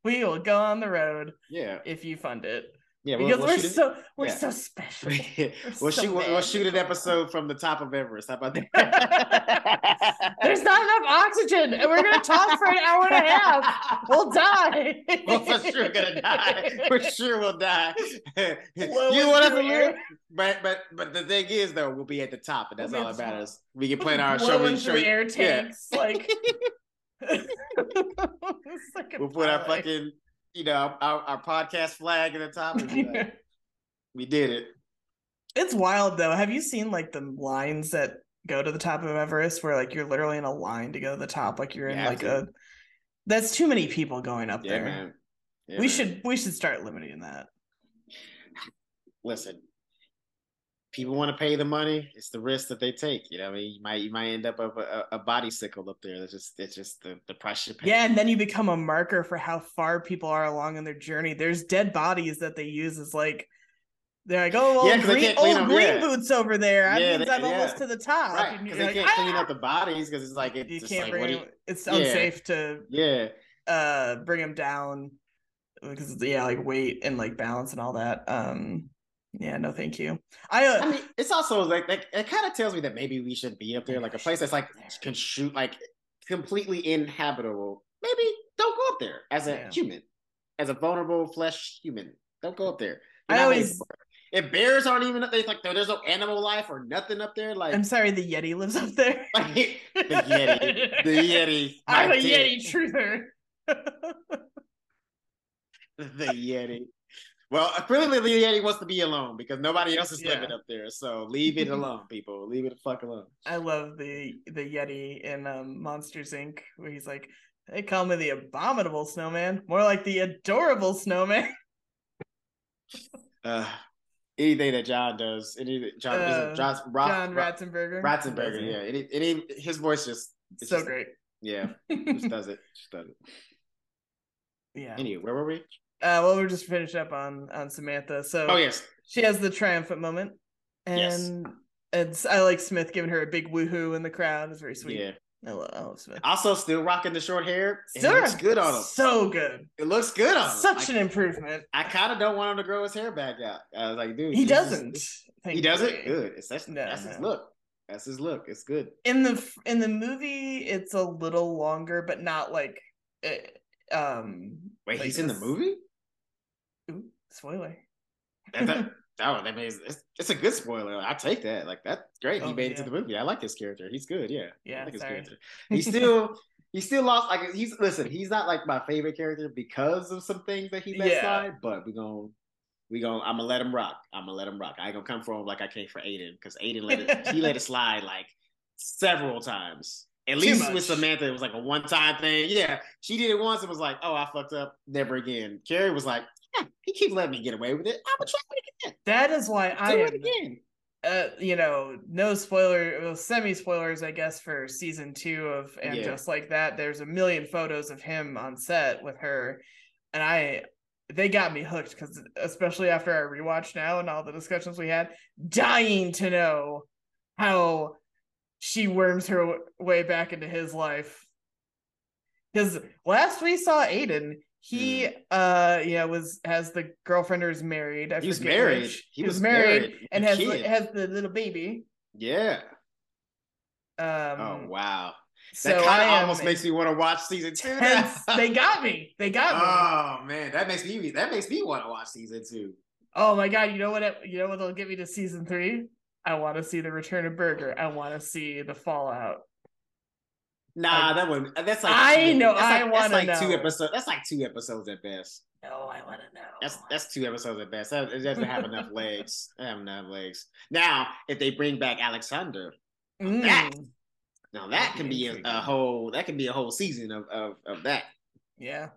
We will go on the road. Yeah, if you fund it. Yeah, we'll, because we'll we're so we're yeah. so (laughs) special. We're we'll so shoot we'll shoot an episode from the top of Everest. How about (laughs) that? There's not enough oxygen, and we're gonna talk for an hour and a half. We'll die. (laughs) we're for sure gonna die. For sure we'll die. you want us to live? But but but the thing is though, we'll be at the top, and that's we'll all that matters. We can plan our show. We show air tanks, yeah. like. we'll put our fucking you know, our, our podcast flag at the top. Like, (laughs) we did it. It's wild though. Have you seen like the lines that go to the top of Everest where like you're literally in a line to go to the top? Like you're in like to. a that's too many people going up yeah, there. Man. Yeah, we man. should we should start limiting that. Listen, people want to pay the money. It's the risk that they take. You know, I mean, you might you might end up a, a, a body sickle up there. That's just it's just the the price you pay. Yeah, and then you become a marker for how far people are along in their journey. There's dead bodies that they use as like. They're like, oh, yeah, green, old green yeah. boots over there. I yeah, mean, I'm yeah. almost to the top. Right, because they like, can't ah! clean up the bodies because it's like it's you can't like, bring them, It's unsafe to yeah uh bring them down because yeah, like weight and like balance and all that. Um, Yeah, no, thank you. I, uh, I mean, it's also like, like it kind of tells me that maybe we should be up there, like a place that's like can shoot like completely inhabitable. Maybe don't go up there as a Yeah. human, as a vulnerable flesh human. Don't go up there. I You're made always- if bears aren't even up there, like there's no animal life or nothing up there. Like, I'm sorry, the Yeti lives up there. (laughs) like the Yeti, the Yeti, I'm a dick. Yeti truther. (laughs) the Yeti. Well, clearly the Yeti wants to be alone because nobody else is Yeah. living up there. So leave it (laughs) alone, people. Leave it the fuck alone. I love the the Yeti in um, Monsters Inc. where he's like, they call me the abominable snowman, more like the adorable snowman. (laughs) Uh, anything that John does, any John, is Uh, John, John Ratzenberger. Ratzenberger, yeah. Any, any, his voice just, it's so just- great. yeah, (laughs) just does it, just does it. yeah. Anyway, where were we? Uh, well, we're just finished up on on Samantha. So Oh yes, she has the triumphant moment, Yes. and it's I like Smith giving her a big woohoo in the crowd. It's very sweet. yeah. I love, I love Smith. Also, still rocking the short hair. It Still looks good on him. So good. It looks good on him. Such Like, an improvement. I kind of don't want him to grow his hair back out. I was like, dude, He doesn't. He doesn't. Good. It's that's, No, that's his look. That's his look. It's good. in the in the movie it's a little longer but not like eh, um Wait, like he's in the movie? Spoiler That, that, oh, (laughs) that means it's, it's a good spoiler. I take that. Like that's great. He Oh, made it to the movie. I like this character. He's good. Yeah. I yeah like his character. (laughs) He's still he's still lost. Like he's listen. He's not like my favorite character because of some things that he let Yeah. slide. But we gonna we gonna I'm gonna let him rock. I'm gonna let him rock. I ain't gonna come for him like I came for Aidan because Aidan let it. he let it (laughs) slide like several times. At Too least much. with Samantha, it was like a one time thing. Yeah, she did it once. It was like, oh, I fucked up. Never again. Carrie was like, yeah, he keeps letting me get away with it. I'm gonna try it again. that is why i Do am it again. uh you know no spoiler well, semi spoilers i guess for season two of and Yeah. just like that there's a million photos of him on set with her and i they got me hooked because especially after our rewatch now and all the discussions we had dying to know how she worms her w- way back into his life because last we saw aidan he uh yeah was has the girlfriend or is married I. He was married. which. He was married with and has has the little baby Yeah. um oh wow. so that kind of almost makes me want to watch season two. (laughs) they got me they got me oh man, that makes me that makes me want to watch season two. oh my god you know what it, you know what they'll get me to season three I want to see the return of Berger. I want to see the fallout. Nah, that one. That's like I know, That's I like, that's like two episodes. That's like two episodes at best. No, I want to know. That's that's two episodes at best. That, it doesn't have enough (laughs) legs. I have enough legs. Now, if they bring back Alexander, Mm. that- now that can be a, a whole. That can be a whole season of of, of that. Yeah.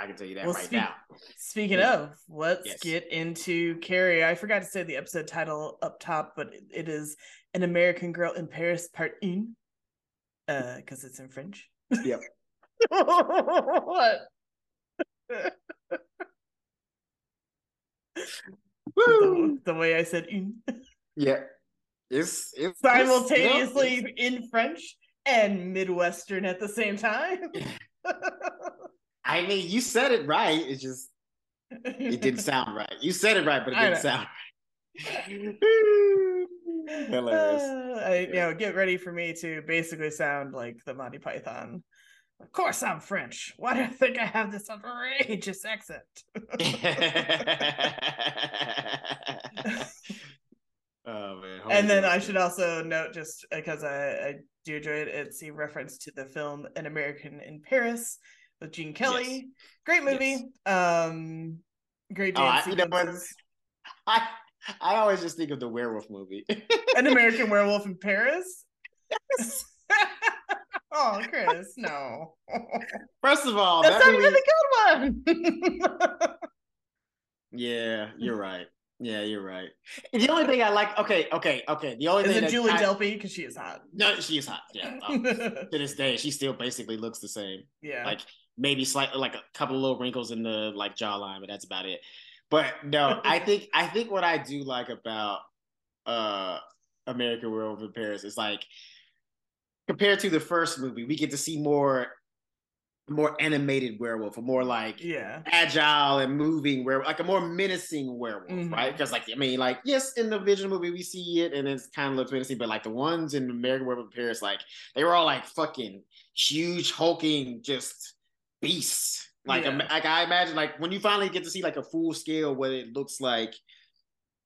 I can tell you that Well, right speak- now. Speaking Yeah. of, let's Yes. get into Carrie. I forgot to say the episode title up top, but it- is An American Girl in Paris Part 1. Uh, because it's in French. Yep. (laughs) what? The, the way I said une. Yeah, it's it's simultaneously it's- in French and Midwestern at the same time. (laughs) I mean, you said it right. It just it didn't (laughs) sound right. You said it right, but it didn't sound right. (laughs) Hilarious. Uh, I, you know, get ready for me to basically sound like the Monty Python. Of course, I'm French. Why do you think I have this outrageous accent? (laughs) oh man. and then I should also note, just because I, I do enjoy it, it's a reference to the film An American in Paris with Gene Kelly. Great movie. Um, great Oh, dance I- you know sequences. I I always just think of the werewolf movie. An American Werewolf in Paris. (laughs) oh, Chris, no. First of all, That's that not even the good one. (laughs) Yeah, you're right. Yeah, you're right. The only thing I like, okay, okay, okay. The only thing Is thing it Julie I- Delpy? Because she is hot. No, she is hot. Yeah. Um, (laughs) to this day, she still basically looks the same. yeah. Like maybe slightly, like a couple of little wrinkles in the like jawline, but that's about it. But no, (laughs) I think I think what I do like about uh American Werewolf in Paris is like compared to the first movie, we get to see more more animated werewolf, a more like yeah, agile and moving where like a more menacing werewolf, Mhm. right? Because like I mean, like yes, in the Vision movie we see it and it's kind of looks menacing, but like the ones in American Werewolf in Paris, like they were all like fucking huge, hulking, just beasts. Like, Yeah. like I imagine, like when you finally get to see like a full scale what it looks like,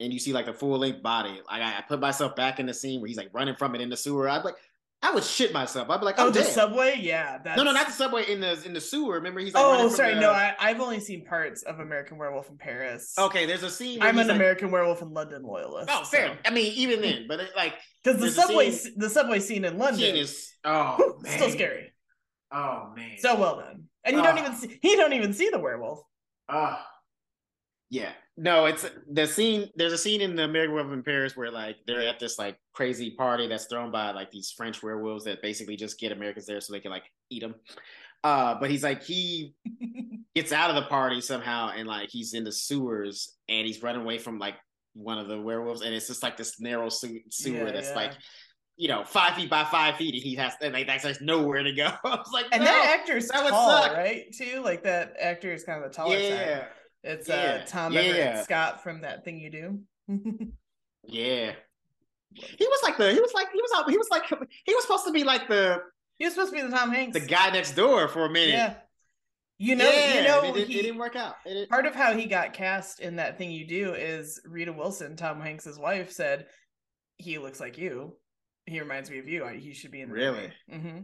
and you see like the full length body. Like I, I put myself back in the scene where he's like running from it in the sewer. I'd like, I would shit myself. I'd be like, Oh, I'm the subway, yeah. That's... No, no, not the subway in the in the sewer. Remember, he's like, Oh, sorry. the- No, I, I've only seen parts of American Werewolf in Paris. Okay, there's a scene. I'm an like- American Werewolf in London loyalist. Oh, fair. I mean, even then, but it, like, Because the subway, scene- the subway scene in London scene is oh (laughs) man, still scary. Oh man. So well done, and you don't Ah. even see. You don't even see the werewolf. Ah. yeah. No, it's the scene. There's a scene in the American Werewolf in Paris where like they're at this like crazy party that's thrown by like these French werewolves that basically just get Americans there so they can like eat them. Uh, but he's like he (laughs) gets out of the party somehow and like he's in the sewers and he's running away from like one of the werewolves and it's just like this narrow sewer, sewer Yeah, that's yeah. like you know five feet by five feet and he has and like that's nowhere to go. (laughs) I was like, And no. that actor's that tall, suck. right? Too like that actor is kind of the taller side. yeah, It's Yeah, uh Tom yeah. Everett Scott from that thing you do. (laughs) yeah. He was like the he was like he was he was like he was supposed to be like the he was supposed to be the Tom Hanks. the guy next door for a minute. Yeah. You know, Yeah, you know, it, didn't- he- it didn't work out. It didn't- part of how he got cast in that thing you do is Rita Wilson, Tom Hanks's wife, said he looks like you. He reminds me of you. He should be in the Really? hmm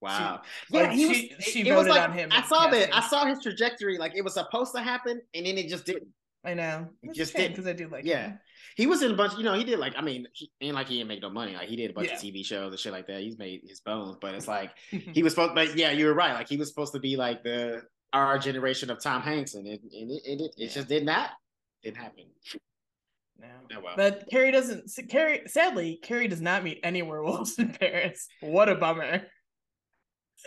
Wow. like, yeah, he was. she- she it- it was voted like- on him I saw that. I saw his trajectory. Like it was supposed to happen, and then it just didn't. I know. It just didn't. because I do like Yeah. him. He was in a bunch. You know, he did like. I mean, he ain't like he didn't make no money. Like he did a bunch Yeah. of TV shows and shit like that. He's made his bones, but it's like (laughs) he was supposed. But yeah, you were right. Like he was supposed to be like the our generation of Tom Hanks, and it and it, it, it, Yeah. just did not. Didn't happen. No. Oh, well. But Carrie doesn't. Carrie, sadly, Carrie does not meet any werewolves in Paris. What a bummer.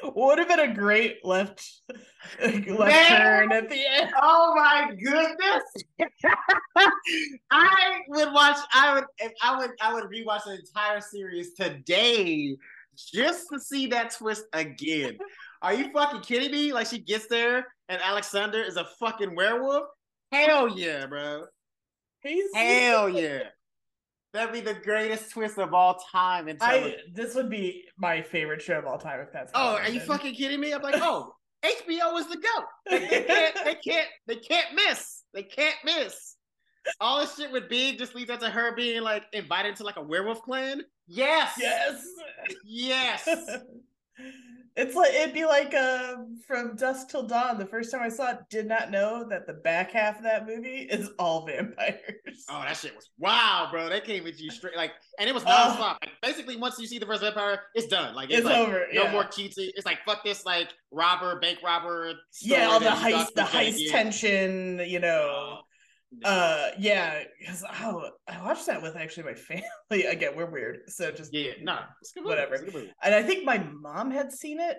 Would have been a great left (laughs) left Man! turn at the end. Oh my goodness! (laughs) I would watch. I would. If I would. I would rewatch the entire series today just to see that twist again. (laughs) Are you fucking kidding me? Like she gets there and Alexander is a fucking werewolf? Hell yeah, bro! He's, Hell yeah! That'd be the greatest twist of all time in I this would be my favorite show of all time if that's. Oh, are you fucking kidding me? I'm like, oh, HBO is the goat. Like, they can't, they can't, they can't miss. They can't miss. All this shit with Big just leads up to her being like invited to like a werewolf clan. Yes, Yes. yes. (laughs) it's like it'd be like uh from dusk till dawn. The first time I saw it, did not know that the back half of that movie (laughs) is all vampires. Oh, that shit was wow, bro. That came at you straight, like, and it was Oh. nonstop. Like, basically, once you see the first vampire, it's done. Like, it's, it's like, over. No yeah. more cutesy. It's like fuck this, like robber, bank robber. yeah, all the heist, the heist tension. You know. No. Uh, yeah, because oh, I watched that with actually my (laughs) family. Again, we're weird, so just yeah, no, it's good whatever. And I think my mom had seen it,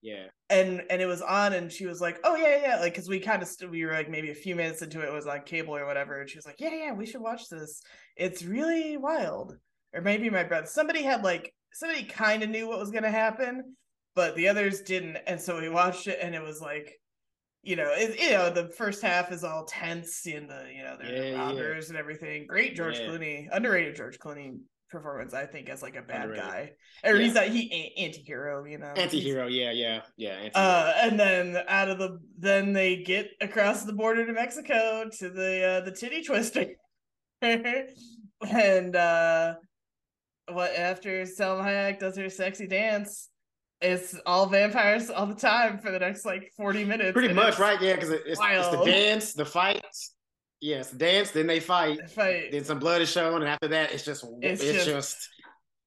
Yeah. and and it was on and she was like oh yeah yeah like because we kind of st- we were like maybe a few minutes into it, it was on cable or whatever and she was like yeah yeah we should watch this it's really wild or maybe my brother somebody had like somebody kind of knew what was going to happen but the others didn't and so we watched it and it was like you know it, you know the first half is all tense and the you know Yeah, the yeah. robbers and everything great george Yeah. clooney underrated george clooney performance i think as like a bad Underrated. guy or Yeah. he's a he anti-hero you know He's- Anti-hero, yeah, yeah, yeah. Anti-hero. uh, and then out of the then they get across the border to Mexico to the uh, the titty (laughs) twister, and uh, what after Salma Hayek does her sexy dance, it's all vampires all the time for the next like forty minutes. Pretty much, right? Yeah, because it's, it's the dance, the fight. Yes, the dance, then they fight. If I, Then some blood is shown, and after that, it's just It's it's, just just,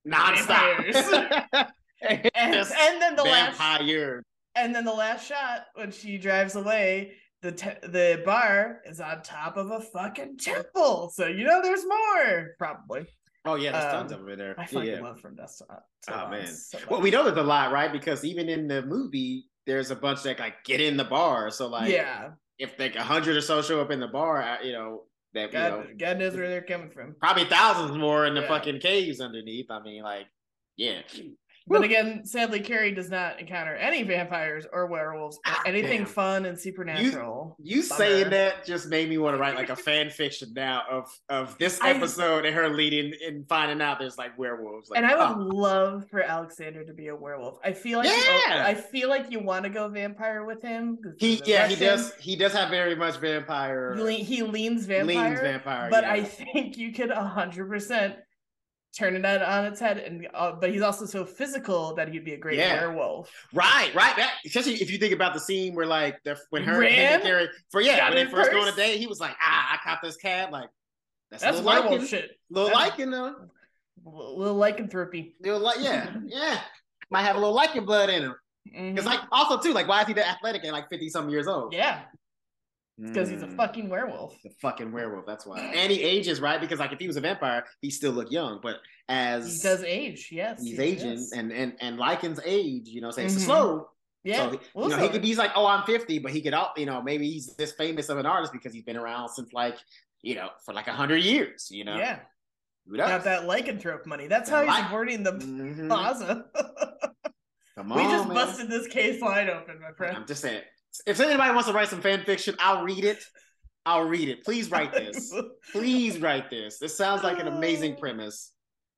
nonstop. (laughs) And, just and then the last vampire. and then the last shot when she drives away. The, te- the bar is on top of a fucking temple, so you know there's more. Probably, Oh yeah, there's tons Um, of them in there. I fucking yeah. love from Dusk to Oh, Dawn man. so Well, we know there's a lot, right? Because even in the movie, there's a bunch that like get in the bar. So like, yeah, if like a hundred or so show up in the bar, you know that you know God, God knows where they're coming from. probably thousands more in the Yeah. fucking caves underneath. I mean, like, yeah. But again, sadly, Carrie does not encounter any vampires or werewolves or Ah, anything damn. fun and supernatural. You Bummer. saying that just made me want to write like a (laughs) fan fiction now of of this I- episode and her leading and finding out there's like werewolves. Like, and I would oh, love for Alexander to be a werewolf. I feel like Yeah. I feel like you want to go vampire with him. he yeah he does he does have very much vampire he leans vampire, leans vampire. but yeah. I (laughs) think you could hundred percent turn it on its head. And uh, but he's also so physical that he'd be a great Yeah. werewolf. Right, right. That, especially if you think about the scene where like the when her Ran, and Carrie for yeah when they first go on a date, he was like, ah, I caught this cab. Like that's, That's a little werewolf liking, shit. little That's- liking though. Little lycanthropy. Little like yeah, (laughs) yeah. Might have a little Lycan blood in him. Because like also too, like why is he that athletic and like fifty something years old? yeah, because he's a Mm. fucking werewolf. the fucking (laughs) werewolf. That's why. And he ages right because like if he was a vampire, he still look young. But as He does age. Yes, he's yes, aging yes. and and and Lycan's age, you know, say it's Mhm. slow. yeah. So he, well, you know, he could be he's like, oh, I'm 50, but he could all you know, maybe he's this famous of an artist because he's been around since like, you know, for like a hundred years, you know. yeah, Who got that lycanthrope money. That's That how he's avoiding the Mhm. plaza. (laughs) Come on, we just man. busted this case wide open, my friend. I'm just saying. If anybody wants to write some fan fiction, I'll read it. I'll read it. Please write this. (laughs) Please write this. This sounds like an amazing premise.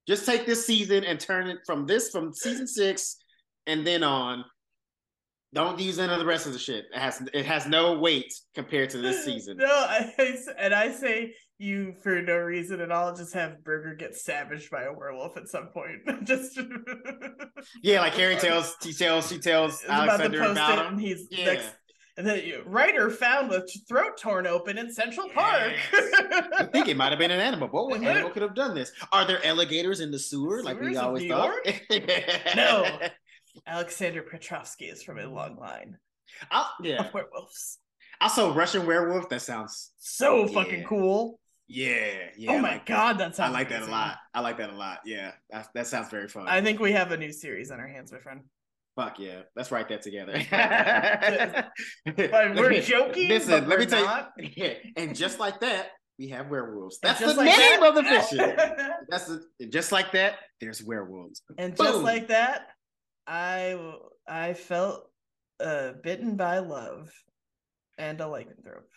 Just take this season and turn it from this from season six and then on. Don't use any of the rest of the shit. It has it has no weight compared to this season. (laughs) No, I, and I say you for no reason at all. Just have Berger get savaged by a werewolf at some point. (laughs) just Yeah, like Carrie tells, she tells, she tells about Alexander about it, him. he's Yeah. next. You- writer found with throat torn open in Central Park. I think it might have been an animal. But what animal could have done this? Are there alligators in the sewer like we always thought? (laughs) No. Alexander Petrovsky is from a long line I'll- yeah. of werewolves. Also, Russian werewolf. That sounds. So fucking cool. Yeah. Yeah. oh I my like that. god, that I sounds like that a lot. I like that a lot. Yeah, that, that sounds very fun. I think we have a new series on our hands, my friend. Fuck yeah, let's write that together. (laughs) But we're joking. Listen, let me tell not. you. (laughs) Yeah, and just like that, we have werewolves. That's the like name that- of the fiction. (laughs) That's the, just like that. There's werewolves. and just like that, I I felt uh, bitten by love and a lycanthrope.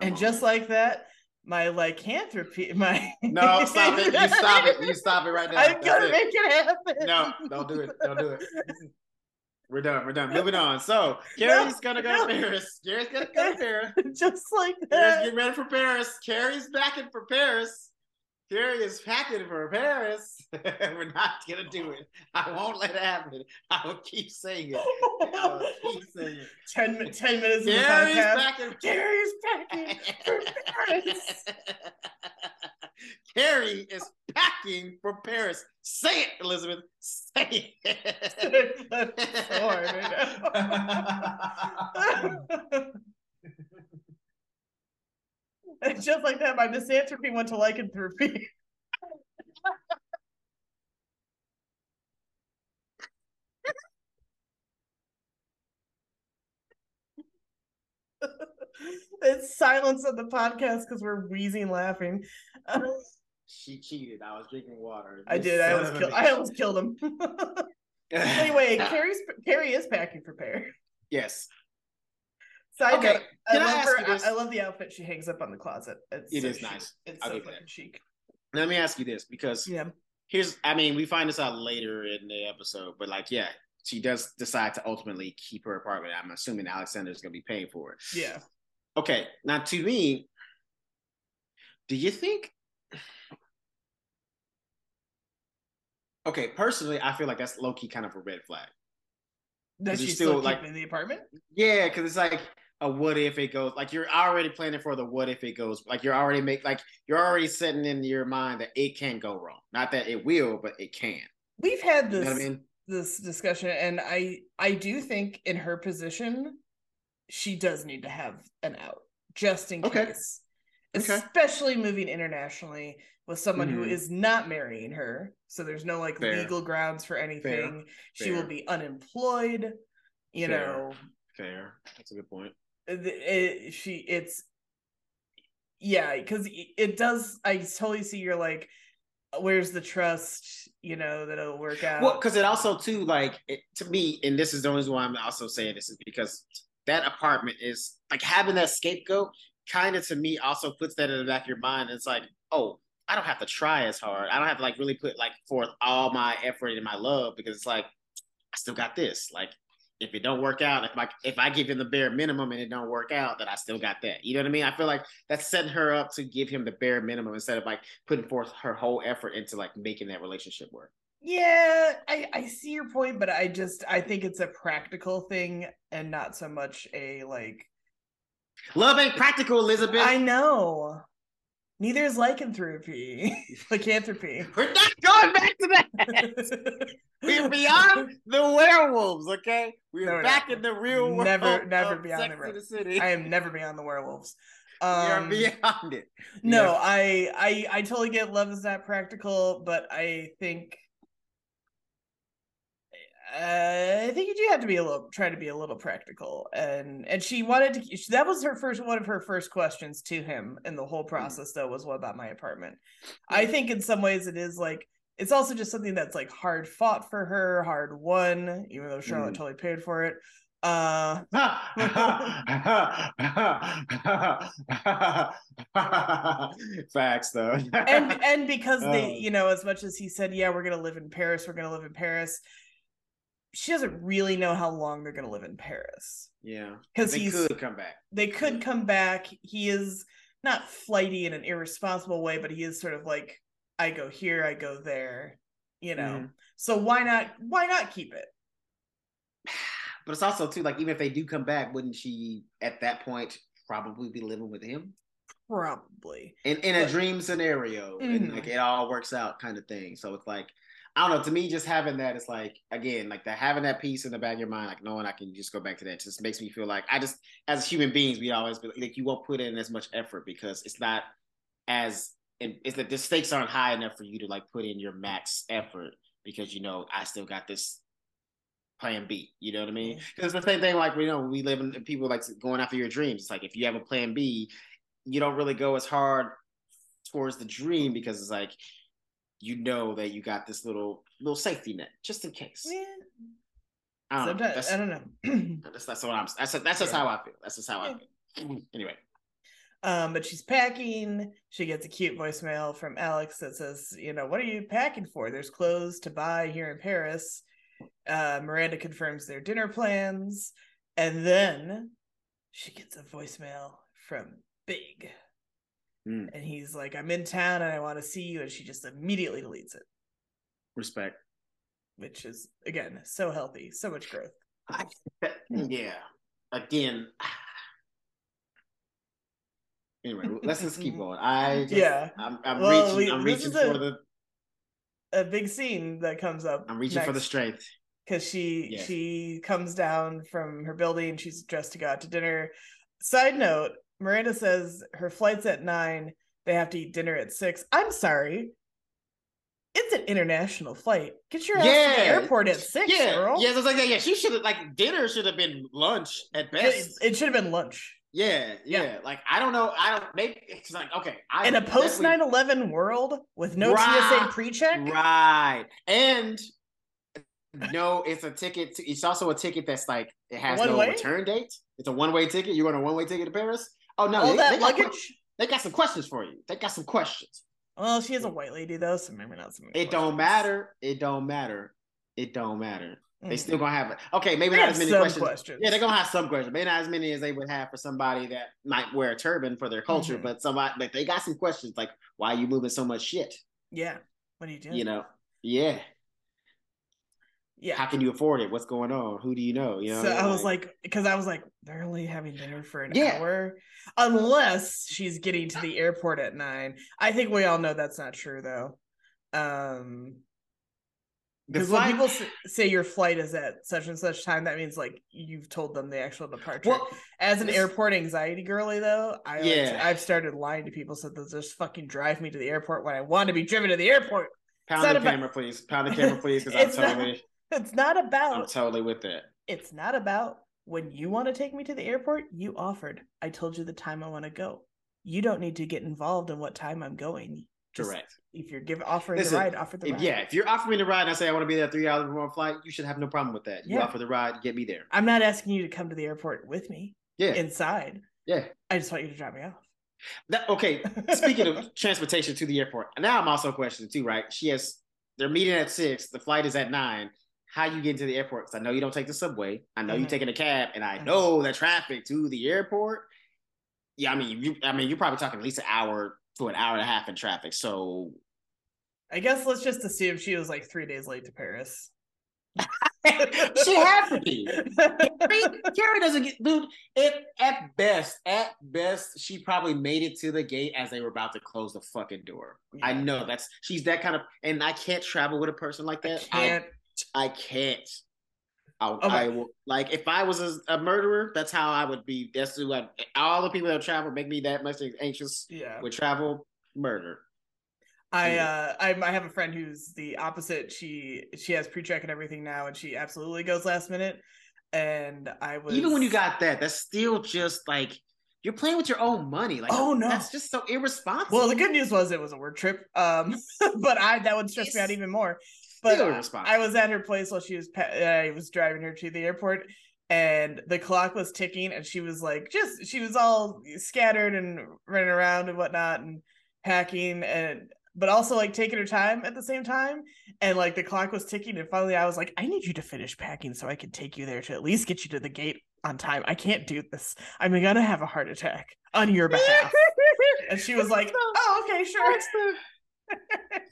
And on. just like that, my lycanthropy, (laughs) my No, stop it! You stop it! You stop it right now. I'm gonna it. make it happen. No, don't do it. Don't do it. (laughs) We're done. We're done. Moving on. So Carrie's gonna go to Paris. Carrie's gonna go to (laughs) Paris. just like Carrie's that. getting ready for Paris. Carrie's packing for Paris. Carrie is packing for Paris. (laughs) We're not gonna do it. I won't let it happen. I will keep saying it. I will keep saying it. ten, 10 minutes in the Carrie's podcast. packing. Gary's packing for Paris. (laughs) Carrie is packing for Paris. Say it, Elizabeth. Say it. (laughs) That's so hard right now. (laughs) And just like that, my misanthropy went to lycanthropy. it's silence on the podcast because we're wheezing laughing. she cheated. I was drinking water. I This did. I almost killed. I almost killed him. (laughs) (laughs) anyway, Carrie's Carrie is packing for Pear. yes. Side Okay, note, I can I love ask her. I, love the outfit she hangs up on the closet. It's It so is chic. nice. It's I'll so fucking that. chic. Let me ask you this because Yeah. here's I mean, we find this out later in the episode, but like, yeah, she does decide to ultimately keep her apartment. I'm assuming Alexander's gonna be paying for it. Yeah. Okay, now to me, do you think? Okay, personally, I feel like that's low key kind of a red flag. That she you still, still, like- in the apartment? Yeah, because it's like a what if it goes like you're already planning for the what if it goes like you're already make like you're already setting in your mind that it can go wrong. Not that it will, but it can. We've had You this know I mean? this discussion, and I I do think in her position, she does need to have an out just in Okay. case, Okay. especially moving internationally with someone who Mhm. is not marrying her. So there's no like Fair. legal grounds for anything. She will be unemployed. You Fair. know, Fair. That's a good point. It, she it's yeah because it does i totally see you're like where's the trust you know that it'll work out Well, because it also too like it, to me, and this is the only reason why I'm also saying this is because that apartment is like having that scapegoat. Kind of to me also puts that in the back of your mind. It's like, oh, I don't have to try as hard. I don't have to like really put like forth all my effort and my love because it's like I still got this. Like if it don't work out, if my if I give him the bare minimum and it don't work out, that I still got that. You know what I mean? I feel like that's setting her up to give him the bare minimum instead of like putting forth her whole effort into like making that relationship work. yeah I, I see your point but i just i think it's a practical thing and not so much a like Love ain't practical, Elizabeth. i know neither is lycanthropy (laughs) lycanthropy We're not going back to that. (laughs) We're beyond the werewolves, okay? We're No, back in the real world. Never- never beyond the the City. i am never beyond the werewolves (laughs) we are um beyond it. no Yeah. I, I i totally get love is not practical but i think uh, I think you do have to be a little try to be a little practical and and she wanted to that was her first one of her first questions to him in the whole Mm. process though was what about my apartment I think in some ways it is like it's also just something that's like hard fought for her hard won even though Charlotte Mm. totally paid for it uh (laughs) Facts though. and and because they (laughs) you know as much as he said yeah we're gonna live in paris we're gonna live in paris she doesn't really know how long they're gonna live in paris yeah, because they he's could come back. they could come back he is not flighty in an irresponsible way but he is sort of like i go here i go there you know Mhm. so why not why not keep it (sighs) But it's also too like even if they do come back, wouldn't she at that point probably be living with him probably in in a dream scenario and Mhm. like it all works out kind of thing? So it's like I don't know. To me, just having that is like again like that having that piece in the back of your mind, like knowing I can just go back to that, just makes me feel like I just as human beings we always be like you won't put in as much effort because it's not as and it's that the stakes aren't high enough for you to like put in your max effort because you know I still got this plan B. You know what I mean? Mm-hmm. Because it's the same thing like you know we live in people like going after your dreams. It's like if you have a plan B, you don't really go as hard towards the dream because it's like you know that you got this little little safety net just in case. yeah I don't know. sometimes That's, i don't know (clears throat) that's that's what I'm. That's that's just Yeah. how I feel. That's just how Yeah. I feel. (clears throat) Anyway, Um, but she's packing. She gets a cute voicemail from Alex that says, you know, what are you packing for? There's clothes to buy here in Paris. Uh, Miranda confirms their dinner plans. And then she gets a voicemail from Big. Mm. And he's like, I'm in town and I want to see you. And she just immediately deletes it, respect. which is, again, so healthy, so much growth. (laughs) yeah. Again. (sighs) Anyway, let's just keep (laughs) going. I just, Yeah. I'm, I'm Well, reaching. we- I'm reaching is a- for the. A big scene that comes up. I'm reaching for the strength. because she Yeah. she comes down from her building she's dressed to go out to dinner side note miranda says her flight's at nine they have to eat dinner at six i'm sorry it's an international flight get your ass to the airport at six Yeah, girl yeah. I was like, yeah, she should have like dinner should have been lunch at it, best. it should have been lunch yeah, yeah, Yeah. Like I don't know. I don't. Maybe it's like okay. I in a post definitely- 9-11 world with no Right. tsa pre-check Right. And no, it's a ticket. To, it's also a ticket that's like it has One no way? return date. It's a one way ticket. You're on a one way ticket to Paris. Oh no, all they, that they got, luggage they got some questions for you. They got some questions. well she is a white lady though so maybe not so many It don't matter. It don't matter. It don't matter. They Mm. still gonna have it. Okay, maybe They not as many questions. questions. Yeah, they're gonna have some questions. Maybe not as many as they would have for somebody that might wear a turban for their culture, Mhm. but somebody like they got some questions like why are you moving so much shit? yeah what are you doing You know? Yeah. Yeah How can you afford it? What's going on? Who do you know? You know. so I mean? was like, because I was like, they're only having dinner for an Yeah. hour, unless she's getting to the airport at nine. I think we all know that's not true, though. Um, because when people say your flight is at such and such time, that means like you've told them the actual departure. well, As an this- airport anxiety girly, though, I like Yeah. I've started lying to people so they'll just fucking drive me to the airport when I want to be driven to the airport. pound the about- camera, please. Pound the camera, please, because I'm (laughs) It's not- totally, (laughs) It's not about. I'm totally with that. it's not about when you want to take me to the airport, you offered. I told you the time I want to go. You don't need to get involved in what time I'm going. Just Correct. if you're giving offering Listen, the ride, offer the ride. yeah, if you're offering me the ride and I say I want to be there three hours before a flight, you should have no problem with that. You Yeah. offer the ride, get me there. I'm not asking you to come to the airport with me Yeah, inside. yeah. I just want you to drop me off. That, okay. (laughs) Speaking of transportation to the airport, now I'm also questioning too, right? She has they're meeting at six. The flight is at nine. How you get into the airport? Because I know you don't take the subway. I know Mhm. you're taking a cab, and I Mhm. know the traffic to the airport. Yeah, I mean, you, I mean, you're probably talking at least an hour to an hour and a half in traffic. So I guess let's just assume she was like three days late to Paris. (laughs) she had to be. (laughs) Carrie, doesn't get dude. If at best, at best, she probably made it to the gate as they were about to close the fucking door. I know that's she's that kind of, and I can't travel with a person like I that. can't. I, I can't. I, Okay. I will like if I was a, a murderer, that's how I would be. That's who I. All the people that travel make me that much anxious Yeah. with travel. Murder. I Yeah. uh I, I have a friend who's the opposite. She she has pre-check and everything now, and she absolutely goes last minute. And I was Even when you got that, that's still just like you're playing with your own money. Like, Oh, no. that's just so irresponsible. well, the good news was it was a work trip. Um, (laughs) but I that would stress me out even more. But uh. I was at her place while she was pa- I was driving her to the airport, and the clock was ticking, and she was like, just she was all scattered and running around and whatnot, and packing, and but also like taking her time at the same time, and like the clock was ticking, and finally I was like, I need you to finish packing so I can take you there to at least get you to the gate on time. I can't do this. I'm gonna have a heart attack on your behalf. (laughs) And she was like, "Oh, okay, sure." (laughs)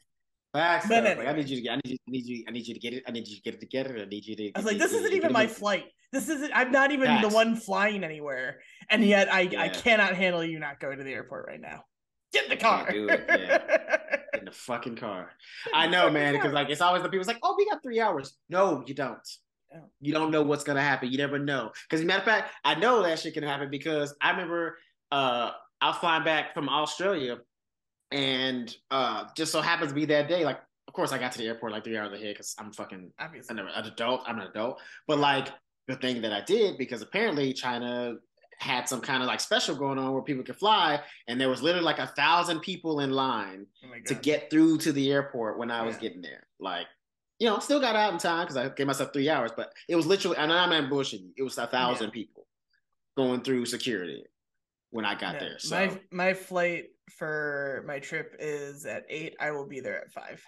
Facts, anyway. Like, I need you to get. I need you. I need you. I need you to get it. I need you to get it together. I need you to. I was like, "This isn't even my flight. This isn't. I'm not even the one flying anywhere, and yet I I cannot handle you not going to the airport right now. Get in the car. it, (laughs) in the fucking car. I know, man, because like it's always the people's like, oh, we got three hours. No, you don't. No. You don't know what's gonna happen. You never know. Because matter of fact, I know that shit can happen because I remember uh I was flying back from Australia, and uh just so happens to be that day. Like, of course, I got to the airport like three hours ahead because I'm fucking obviously. I'm an adult. I'm an adult. But like the thing that I did because apparently China had some kind of like special going on where people could fly, and there was literally like a thousand people in line Oh to get through to the airport when I was Yeah. getting there. Like, you know, still got out in time because I gave myself three hours, but it was literally, and I'm not bullshitting. It was a thousand Yeah. people going through security when I got Yeah. there. So My my flight for my trip is at eight. I will be there at five,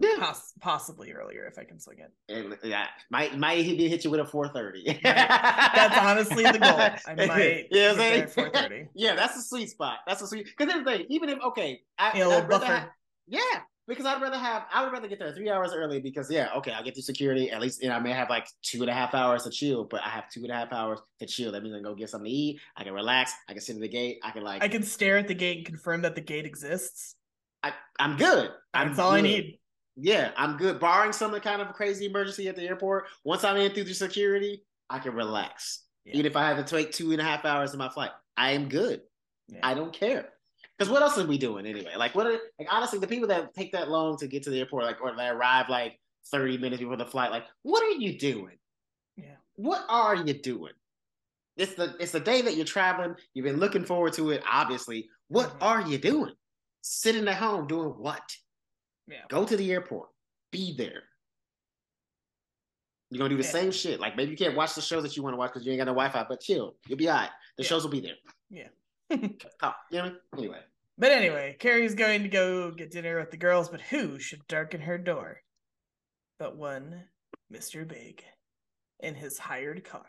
yeah, Poss- possibly earlier if I can swing it. and, yeah, might might hit, hit you with a four thirty. That's honestly the goal. (laughs) I might Yeah, at 4:30. (laughs) Yeah, that's a sweet spot. That's a sweet because here's the thing. Even if okay, I, Yeah, a little I'd rather buffer. have- yeah, because I'd rather have I would rather get there three hours early because yeah, okay, I'll get through security. At least you know I may have like two and a half hours to chill, but I have two and a half hours to chill. That means I can go get something to eat. I can relax. I can sit at the gate. I can like I can stare at the gate and confirm that the gate exists. I, I'm good. I'm That's all I need. Yeah, I'm good. Barring some kind of crazy emergency at the airport, once I'm in through the security, I can relax. Yeah. Even if I have to take two and a half hours of my flight, I am good. Yeah. I don't care. Because what else are we doing anyway? Like, what? Are, like, honestly, the people that take that long to get to the airport, like, or they arrive like 30 minutes before the flight, like, what are you doing? Yeah. What are you doing? It's the it's the day that you're traveling. You've been looking forward to it. Obviously, what Mhm. are you doing? Sitting at home doing what? Yeah. Go to the airport. Be there. You're gonna do the Yeah. same shit. Like maybe you can't watch the shows that you want to watch because you ain't got no Wi-Fi, but chill. You'll be all right. The Yeah. shows will be there. Yeah. (laughs) Oh, you know what I mean? Anyway. But anyway, Carrie's going to go get dinner with the girls, but who should darken her door but one Mr. Big in his hired car?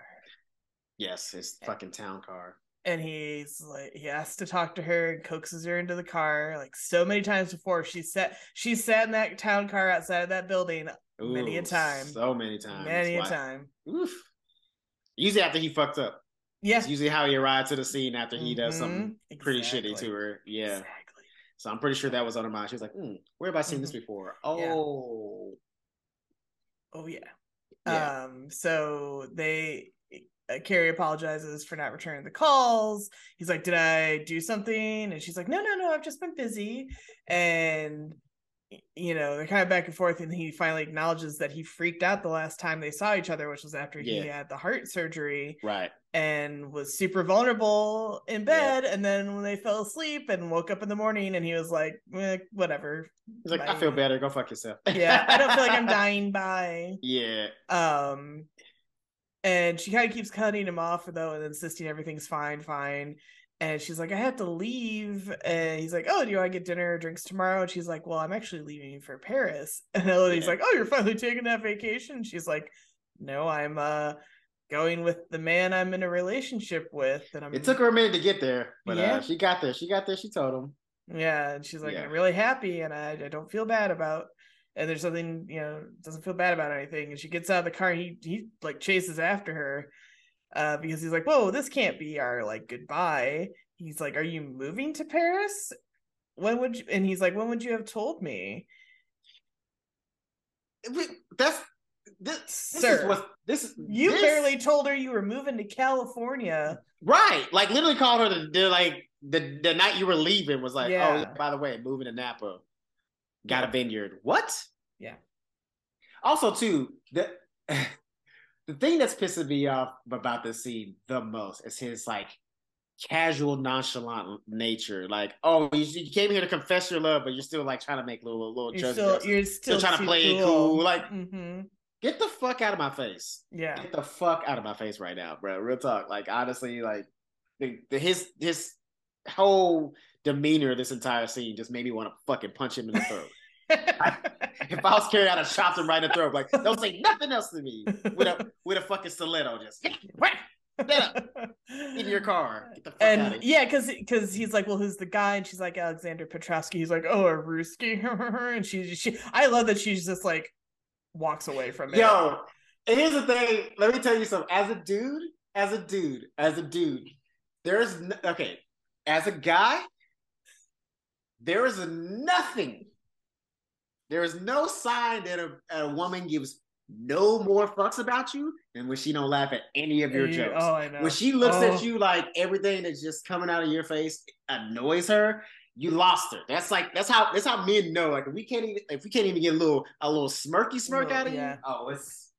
Yes, his fucking town car. And he's like, he has to talk to her and coaxes her into the car like so many times before. She sat, she sat in that town car outside of that building Many a time. So many times. many a time. Oof. Usually after he fucked up. Yeah, It's usually how he arrived to the scene after he does something Mhm, pretty shitty to her. Yeah. Exactly. So I'm pretty sure that was on her mind. She was like, hmm, where have I seen this Mhm. before? Yeah. Oh. Oh yeah. Yeah. Um. So they. Uh, Carrie apologizes for not returning the calls. He's like, "Did I do something?" And she's like, "No, no, no. I've just been busy." And you know, they're kind of back and forth, and he finally acknowledges that he freaked out the last time they saw each other, which was after he had the heart surgery Right. and was super vulnerable in bed. And then when they fell asleep and woke up in the morning, and he was like, eh, whatever. He's like, I feel better. Go fuck yourself. Yeah, I don't feel like I'm (laughs) dying. Bye. Yeah. Um, and she kind of keeps cutting him off though, and insisting everything's fine, fine. And she's like, I have to leave. And he's like, Oh, do you want to get dinner or drinks tomorrow? And she's like, Well, I'm actually leaving for Paris. (laughs) And Elodie's Yeah. like, Oh, you're finally taking that vacation. She's like, No, I'm uh going with the man I'm in a relationship with. And I'm It took her a minute to get there, but Yeah. uh, she got there. She got there. She told him. Yeah, and she's like, Yeah. I'm really happy, and I, I don't feel bad about. And there's something, you know, doesn't feel bad about anything. And she gets out of the car, and he he like chases after her, uh, because he's like, "Whoa, this can't be our like goodbye." He's like, "Are you moving to Paris? When would you?" And he's like, "When would you have told me?" Wait, That's this, this Sir, is what this is. You this- barely told her you were moving to California. right. Like literally called her the, the like the the night you were leaving was like, oh, Yeah. yeah, by the way, moving to Napa, got a vineyard. What? Yeah. Also, too, the (laughs) the thing that's pissing me off about this scene the most is his like casual, nonchalant nature. Like, oh, you, you came here to confess your love, but you're still like trying to make little little You're jokes. still you're still, trying to play it cool, like- hmm Get the fuck out of my face. yeah, Get the fuck out of my face right now, bro. Real talk. Like honestly, like the, the his his whole demeanor this entire scene just made me want to fucking punch him in the throat. (laughs) (laughs) if I was carrying out, I chopped him right in the throat. Like, don't say nothing else to me with a (laughs) with a fucking stiletto. Just get in your (laughs) car. Get the fuck out and yeah, because because he's like, well, who's the guy? And she's like Alexander Petrovsky. He's like, oh, a Ruski. and she she I love that she's just like walks away from it. Yo, and here's the thing. Let me tell you something. As a dude, as a dude, as a dude, there's n- okay. As a guy, there is nothing. There is no sign that a, a woman gives no more fucks about you than when she don't laugh at any of your You- jokes. Oh. When she looks Oh. at you like everything that's just coming out of your face annoys her, you lost her. That's like that's how that's how men know. Like we can't even if we can't even get a little a little smirky smirk Little- out of yeah. you, oh, it's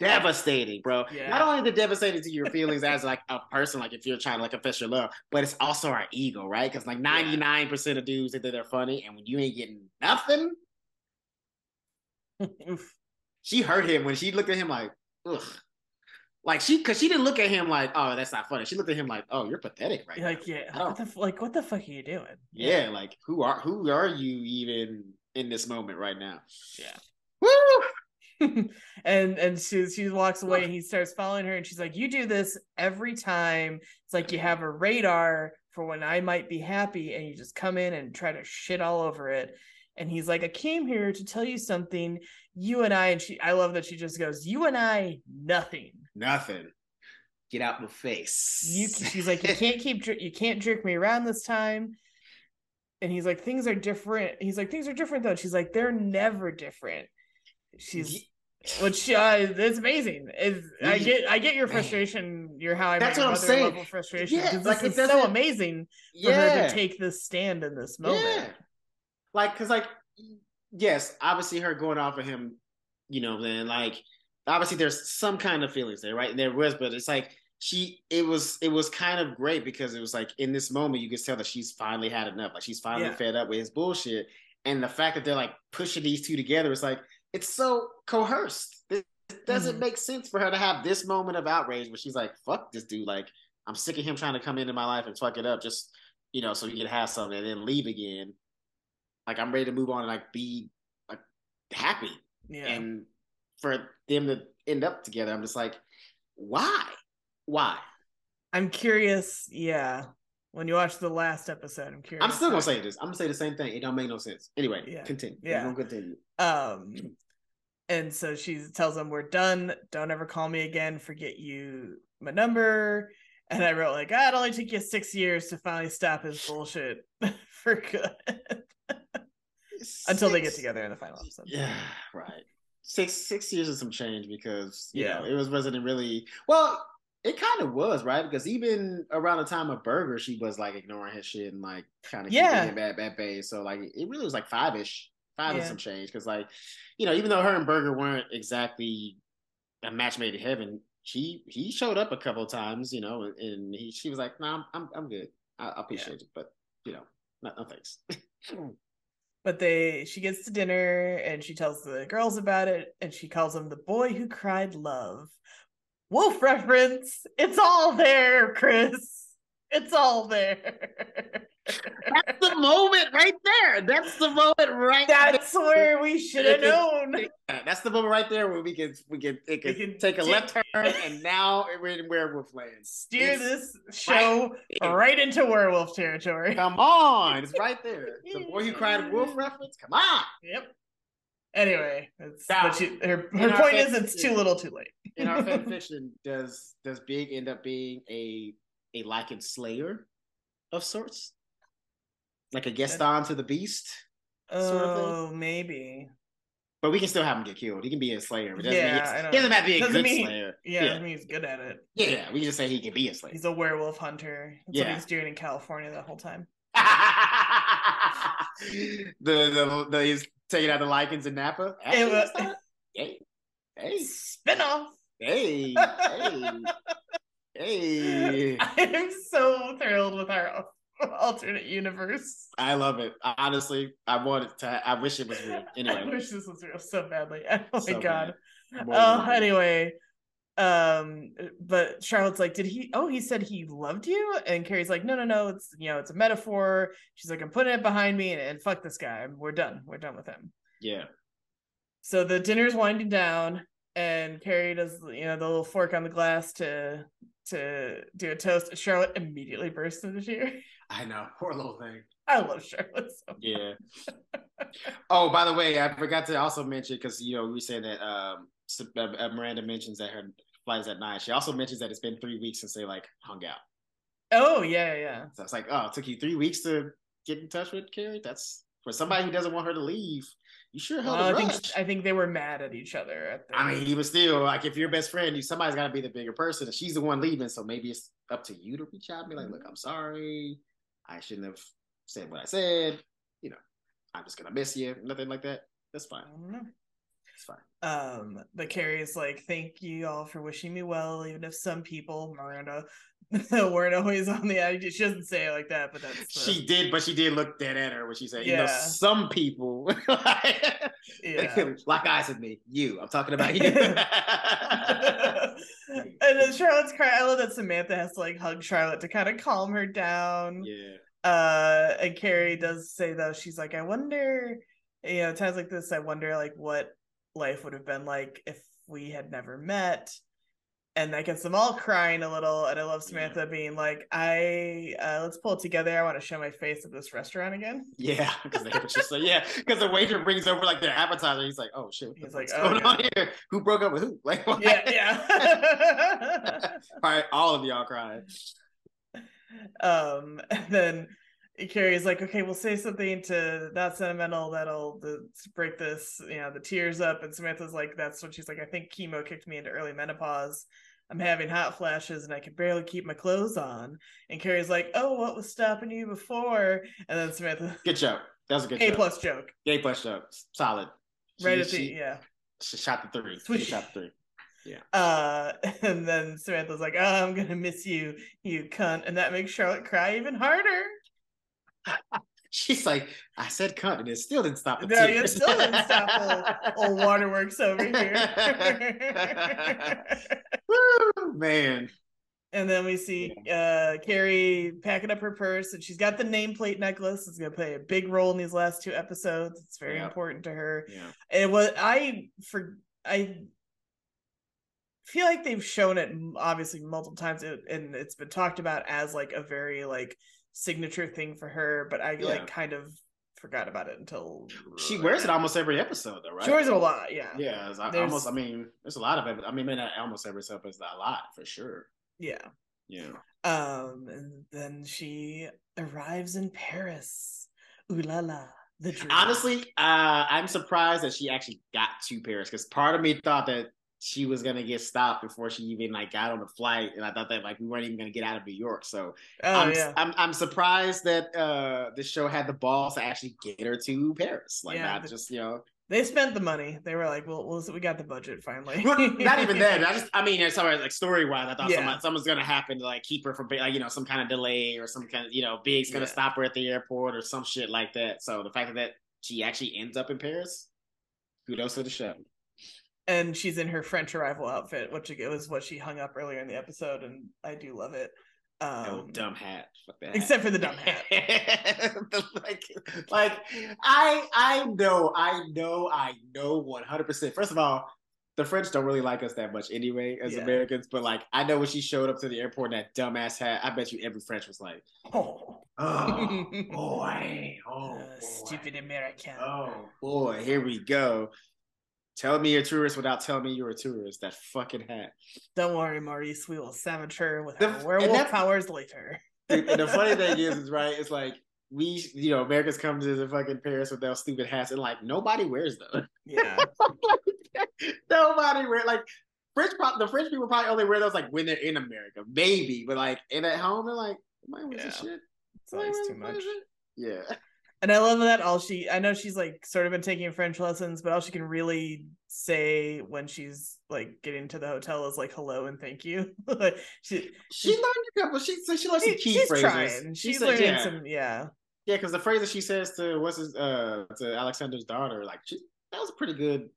devastating, bro. Yeah. Not only the devastating to your feelings as like a person, like if you're trying to like confess your love, but it's also our ego, right? Because like 99% of dudes think that they're funny, and when you ain't getting nothing. (laughs) she hurt him when she looked at him like, ugh. Like she, cause she didn't look at him like, oh, that's not funny. She looked at him like, oh, you're pathetic right now. like yeah, what the like what the fuck are you doing? Yeah, like who are who are you even in this moment right now? Yeah. Woo! (laughs) and and she she walks away and he starts following her and she's like you do this every time it's like you have a radar for when i might be happy and you just come in and try to shit all over it and he's like i came here to tell you something you and i and she i love that she just goes you and i nothing Nothing. Get out my face. you she's like you (laughs) can't keep you can't jerk me around this time and he's like things are different he's like things are different though she's like they're never different she's which uh, it's amazing. Is I get I get your Man. frustration, your how I that's what I'm saying. level frustration. Yeah, because like, it is so amazing for her to take this stand in this moment. Yeah. Like, cause like, yes, obviously her going off of him, you know, then like, obviously there's some kind of feelings there, right? And there was, but it's like she, it was, it was kind of great because it was like in this moment you could tell that she's finally had enough. Like she's finally Yeah. fed up with his bullshit, and the fact that they're like pushing these two together is like it's so coerced. It doesn't Mhm. make sense for her to have this moment of outrage where she's like, "Fuck this dude!" Like I'm sick of him trying to come into my life and fuck it up just you know so he can have something and then leave again like I'm ready to move on and like be like happy. Yeah. And for them to end up together, I'm just like, why? Why? I'm curious, yeah. When you watch the last episode, I'm curious. I'm still gonna say this. I'm gonna say the same thing. It don't make no sense. Anyway, Yeah. continue. Yeah. We're gonna continue. Um and so she tells him we're done. Don't ever call me again. Forget you my number. And I wrote like, ah, it only took you six years to finally stop his bullshit (laughs) for good. Until they get together in the final episode. Yeah, right. Six six years of some change because you Yeah. know it was wasn't really well. It kind of was right because even around the time of Berger, she was like ignoring his shit and like kind of Yeah. keeping him at at bay. So like it really was like five ish. five yeah. and some change. Because like, you know, even though her and Berger weren't exactly a match made in heaven, she he showed up a couple of times, you know, and he she was like, "No, nah, I'm I'm good. I, I appreciate yeah. it, but you know, no, no thanks." (laughs) but they she gets to dinner and she tells the girls about it, and she calls him the boy who cried love. Wolf reference. It's all there, Chris. It's all there. (laughs) That's the moment right there. That's the moment right. That's there. where we should have known. (laughs) That's the moment right there where we can we can it can, can take a left turn, (laughs) and now we're in werewolf land. Steer it's this show right, right, into werewolf territory. Come on, it's right there. The boy who cried wolf (laughs) reference. Come on. Yep. Anyway, it's now, but she, her her point is it's too little, too late. in our fan fiction, does does Big end up being a a Lycan slayer of sorts? Like a Gaston to the Beast. Oh, maybe. But we can still have him get killed. He can be a slayer. But yeah, he doesn't have to be a good mean, slayer. Yeah, yeah. he's good at it. Yeah, we can just say he can be a slayer. He's a werewolf hunter. That's yeah. what he's doing in California the whole time. (laughs) the, the the he's taking out the Lycans in Napa. Actually, was, hey, hey, spinoff. Hey, hey, (laughs) hey. I'm so thrilled with our (laughs) alternate universe. I love it. Honestly, I wanted to. I wish it was real. (laughs) Anyway, I wish this was real so badly. (laughs) Oh so my god. Oh, anyway. Um, but Charlotte's like, did he? Oh, he said he loved you, and Carrie's like, no, no, no. It's you know, it's a metaphor. She's like, I'm putting it behind me, and, and fuck this guy. We're done. We're done with him. Yeah. So the dinner's winding down, and Carrie does you know the little fork on the glass to to do a toast. Charlotte immediately bursts into tears. I know, poor little thing. I love Charlotte so Yeah. oh, by the way, I forgot to also mention because you know we said that um, uh, uh, Miranda mentions that her flight is at nine. She also mentions that it's been three weeks since they like hung out. Oh yeah, yeah. So it's like, oh, it took you three weeks to get in touch with Carrie. That's for somebody who doesn't want her to leave. You sure held well, I think I think they were mad at each other. At I mean, he was still like, if you're best friend, you somebody's got to be the bigger person, and she's the one leaving. So maybe it's up to you to reach out and be like, look, I'm sorry. I shouldn't have said what I said. You know, I'm just gonna miss you. Nothing like that. That's fine. It's fine. Um, but Carrie's like, thank you all for wishing me well, even if some people, Miranda, (laughs) weren't always on the attitude. She doesn't say it like that, but that's the... she did, but she did look dead at her when she said, yeah. you know, some people (laughs) yeah. like I said me, you. I'm talking about you. (laughs) and then Charlotte's crying. I love that Samantha has to like hug Charlotte to kind of calm her down. Yeah. Uh, and Carrie does say though, she's like, I wonder, you know, times like this, I wonder like what life would have been like if we had never met. And that gets them all crying a little and i love samantha yeah. being like i uh, let's pull it together. I want to show my face at this restaurant again. Yeah because they just like yeah because the waiter brings over like their appetizer. He's like oh shit he's like oh, going on here? Who broke up with who? (laughs) Like yeah yeah. (laughs) All right all of y'all crying. (laughs) Um and then Carrie's like, okay, we'll say something to that sentimental that'll the, break this, you know, the tears up. And Samantha's like, that's what she's like. I think chemo kicked me into early menopause. I'm having hot flashes and I can barely keep my clothes on. And Carrie's like, oh, what was stopping you before? And then Samantha, good joke. That was a good A plus joke. A plus joke. Solid. She, right at the yeah. She shot the three. Sweet. She shot the three. Yeah. (laughs) Uh, and then Samantha's like, "Oh, I'm gonna miss you, you cunt," and that makes Charlotte cry even harder. (laughs) She's like, I said cunt, and it still didn't stop the no, it still didn't stop old, (laughs) old waterworks over here. (laughs) Woo, man. And then we see uh, Carrie packing up her purse, and she's got the nameplate necklace. It's going to play a big role in these last two episodes. It's very yeah. important to her. Yeah. And what I for I feel like they've shown it obviously multiple times, and it's been talked about as like a very like signature thing for her, but I yeah. like kind of forgot about it until she wears it almost every episode, though, right? She wears it a lot, yeah. Yeah, almost. I mean, there's a lot of it. I mean, maybe not almost every episode, but a lot for sure. Yeah. Yeah. Um, and then she arrives in Paris. Ooh la la. The Honestly, uh, I'm surprised that she actually got to Paris because part of me thought that she was gonna get stopped before she even like got on the flight, and I thought that like we weren't even gonna get out of New York. So Oh I'm, yeah. I'm I'm surprised that uh the show had the balls to actually get her to Paris, like Yeah, not the- just you know They spent the money. They were like, "Well, we'll we got the budget finally." well, not even that. I (laughs) just, I mean, as far as like story wise, I thought Yeah. someone, something's gonna happen to like keep her from, like, you know, some kind of delay or some kind of, you know, Big's gonna Yeah. stop her at the airport or some shit like that. So the fact that she actually ends up in Paris, kudos to the show. And she's in her French arrival outfit, which it was what she hung up earlier in the episode, and I do love it. That Um, old dumb hat. Fuck that. hat. except for the dumb hat. (laughs) The, like, like I, I know, I know, I know, one hundred percent. First of all. The French don't really like us that much anyway as Yeah. Americans, but like I know when she showed up to the airport in that dumbass hat, I bet you every French was like, Oh, Oh (laughs) boy. Oh uh, boy. stupid American. Oh boy, here we go. Tell me you're a tourist without telling me you're a tourist. That fucking hat. Don't worry, Maurice. We will savage her with The- our werewolf powers later. (laughs) And the funny (laughs) thing is, is right, it's like we you know, Americans come to the fucking Paris with their stupid hats and like nobody wears them. yeah, (laughs) nobody wear like French the French people probably only wear those like when they're in America. Maybe, but like in at home they're like, Nobody wears this Yeah. shit. it's Nobody too much. Yeah. And I love that all she I know she's like sort of been taking French lessons, but all she can really say when she's like getting to the hotel is like hello and thank you. (laughs) she She learned a couple. She so she learned some she- key she's phrases. trying. She She's said, learning yeah. some yeah. Yeah, because the phrase that she says to what's his uh to Alexander's daughter, like she, that was pretty good.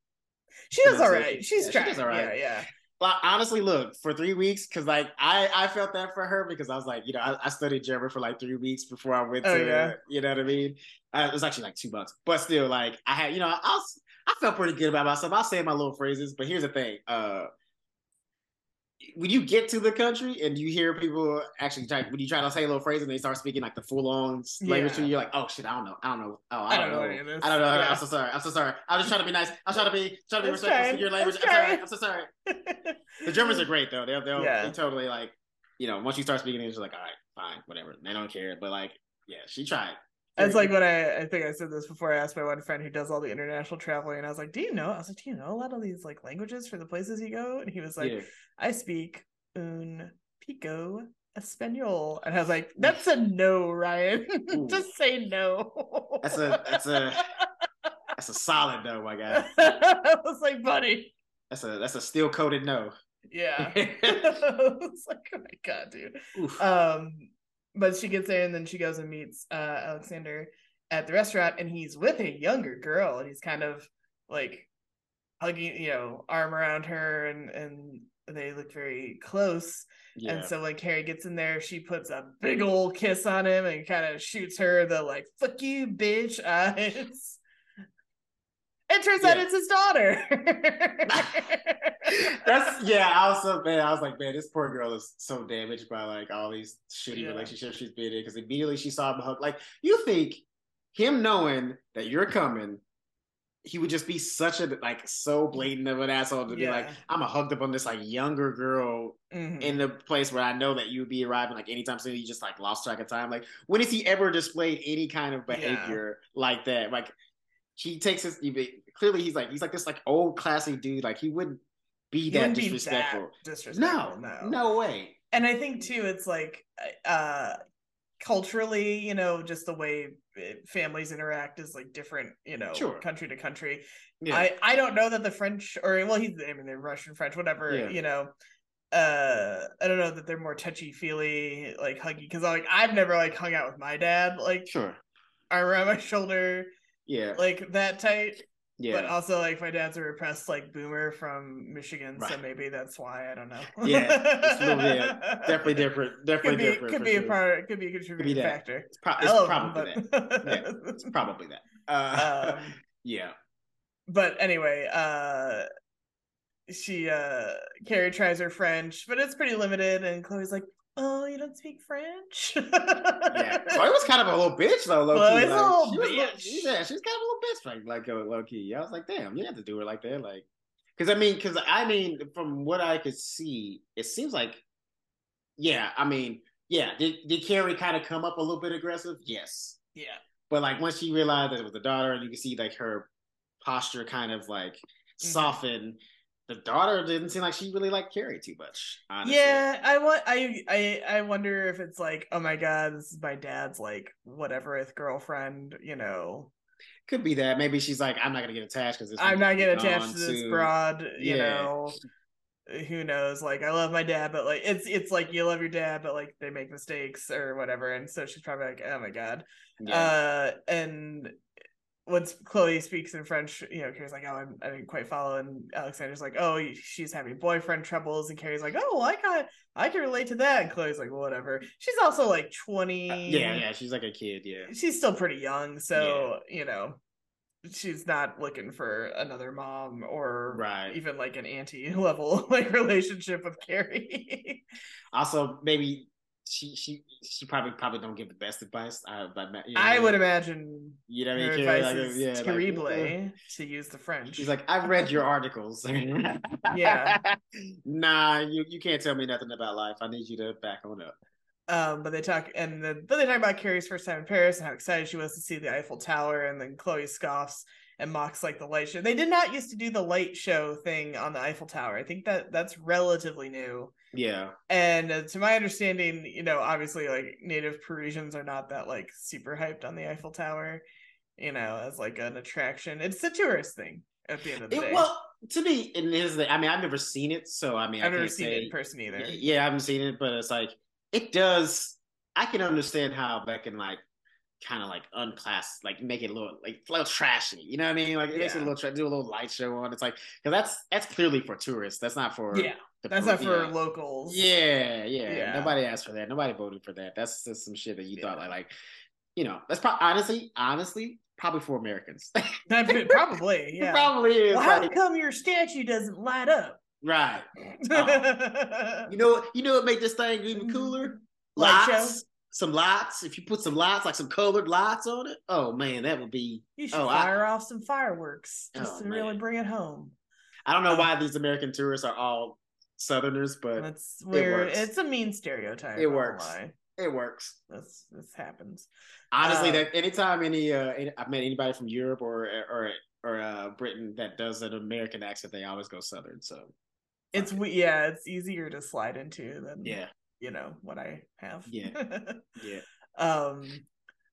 She does all right. She's Yeah, she trying. does all right. Yeah, yeah. Like honestly, look for three weeks because like I I felt that for her because I was like you know I, I studied German for like three weeks before I went Oh, to yeah. you know what I mean. Uh, it was actually like two months, but still like I had you know I was I felt pretty good about myself. I was saying my little phrases, but here's the thing. Uh, when you get to the country and you hear people actually try when you try to say a little phrase and they start speaking like the full on language to you, you're like, oh shit, I don't know, I don't know, oh I, I don't, don't know know, any of this. I don't know. Yeah. I'm so sorry. I'm so sorry. I was just trying to be nice. I'm trying to be trying to be respectful to your language. I'm sorry. I'm so sorry. (laughs) The Germans are great though. They'll they'll Yeah. they totally like you know once you start speaking English, they're like all right, fine, whatever. They don't care. But like yeah, she tried. It's like when I, I think I said this before. I asked my one friend who does all the international traveling, and I was like, "Do you know?" I was like, "Do you know a lot of these like languages for the places you go?" And he was like, yeah. "I speak un pico español," and I was like, "That's a no, Ryan. (laughs) Just say no." That's a that's a that's a solid no, my guy. (laughs) I was like, "Buddy, That's a that's a steel coated no. yeah." (laughs) I was like, "Oh my god, dude." Oof. Um, but she gets there and then she goes and meets uh Alexander at the restaurant and he's with a younger girl and he's kind of like hugging, you know, arm around her and and they look very close. yeah. And so when Carrie gets in there, she puts a big old kiss on him and kind of shoots her the like "fuck you, bitch" (laughs) eyes. It turns out it's his daughter. (laughs) That's yeah. I was so man. I was like, man, this poor girl is so damaged by like all these shitty Yeah. relationships she's been in. Because immediately she saw him hug. Like you think him knowing that you're coming, he would just be such a like so blatant of an asshole to be like, I'm a hugged up on this like younger girl Mhm. in the place where I know that you would be arriving like anytime soon. You just like lost track of time. Like when has he ever displayed any kind of behavior like that? Like he takes his he- clearly he's like he's like this like old classy dude. Like he wouldn't be that wouldn't be disrespectful. that disrespectful. no, no, no way. and i think too it's like uh culturally you know just the way eh, families interact is like different you know Sure. country to country Yeah. i i don't know that the french or well he's i mean they're russian french whatever Yeah. you know uh i don't know that they're more touchy feely like huggy because I'm like i've never like hung out with my dad like sure. arm around my shoulder Yeah. like that tight yeah. but also like my dad's a repressed like boomer from michigan so maybe that's why i don't know Yeah, it's a little bit- (laughs) definitely different. Definitely could be different. could be a sure. part could be a contributing that. factor It's, pro- it's probably him, that. Yeah. It's probably that. (laughs) Uh, Um, (laughs) yeah. but anyway uh she uh carrie tries her french but it's pretty limited and chloe's like oh you don't speak french Yeah. Chloe was kind of a little bitch though, low key. a Like, little she bitch. Yeah, she's kind of a little bitch, like like uh, low key. Yeah, I was like, damn, you didn't have to do her like that, like. Because I mean, because I mean, from what I could see, it seems like, yeah, I mean, yeah, did did Carrie kind of come up a little bit aggressive? Yes, yeah but like once she realized that it was the daughter, and you can see like her posture kind of like Mm-hmm. The daughter didn't seem like she really liked Carrie too much. Honestly. Yeah, I want I I I wonder if it's like, oh my god, this is my dad's like whatever whatevereth girlfriend, you know. Could be that. Maybe she's like, I'm not gonna get attached because I'm not getting attached to this broad, you Yeah. know. Who knows? Like, I love my dad, but like, it's it's like you love your dad, but like they make mistakes or whatever, and so she's probably like, oh my god. Yeah. Uh, and once Chloe speaks in French, you know, Carrie's like, "Oh, I'm, I didn't quite follow," and Alexander's like, "Oh, she's having boyfriend troubles," and Carrie's like, "Oh, I can I can relate to that." And Chloe's like, well, "Whatever." She's also like twenty. Uh, yeah, yeah. She's like a kid. Yeah. She's still pretty young, so you know, she's not looking for another mom or Right. even like an auntie (laughs) level like relationship with Carrie. Also, maybe she she she probably probably don't give the best advice. I but you know, I would imagine You know what I mean? Advice like, is yeah, like, terrible uh, to use the French. She's like, I've read your articles. (laughs) Yeah. nah, you, you can't tell me nothing about life. I need you to back on up. Um, but they talk and the, then they talk about Carrie's first time in Paris and how excited she was to see the Eiffel Tower, and then Chloe scoffs and mocks like the light show. They did not used to do the light show thing on the Eiffel Tower. I think that that's relatively new. Yeah. And uh, to my understanding, you know, obviously like native Parisians are not that like super hyped on the Eiffel Tower, you know, as like an attraction. It's a tourist thing at the end of the It, day. well, to me, and here's the I mean, I've never seen it, so I mean, I I've never seen say, it in person either. Yeah, I haven't seen it, but it's like it does. I can understand how that can like kind of like unclass, like make it a little like a little trashy. You know what I mean? Like it makes it a little tra- do a little light show on. It's like because that's that's clearly for tourists. That's not for Yeah, that's not for yeah. locals. Yeah, yeah, Yeah. Nobody asked for that. Nobody voted for that. That's just some shit that you thought like, like, you know, that's probably honestly, honestly, probably for Americans. (laughs) Probably, yeah. It probably is. Well, how like, come your statue doesn't light up? right. (laughs) You know, you know what make this thing even cooler? Light Lights. Some lights. If you put some lights, like some colored lights on it, oh man, that would be. you should Oh, I- fire off some fireworks just Oh, to really bring it home. I don't know Um, why these American tourists are all Southerners, but That's where works. it's a mean stereotype. It works. lie. it works. This this happens. Honestly, Uh, that anytime any uh any, I've met anybody from Europe or or or uh Britain that does an American accent, they always go Southern. So It's it. we yeah, it's easier to slide into than yeah, you know what I have. Yeah. (laughs) yeah. um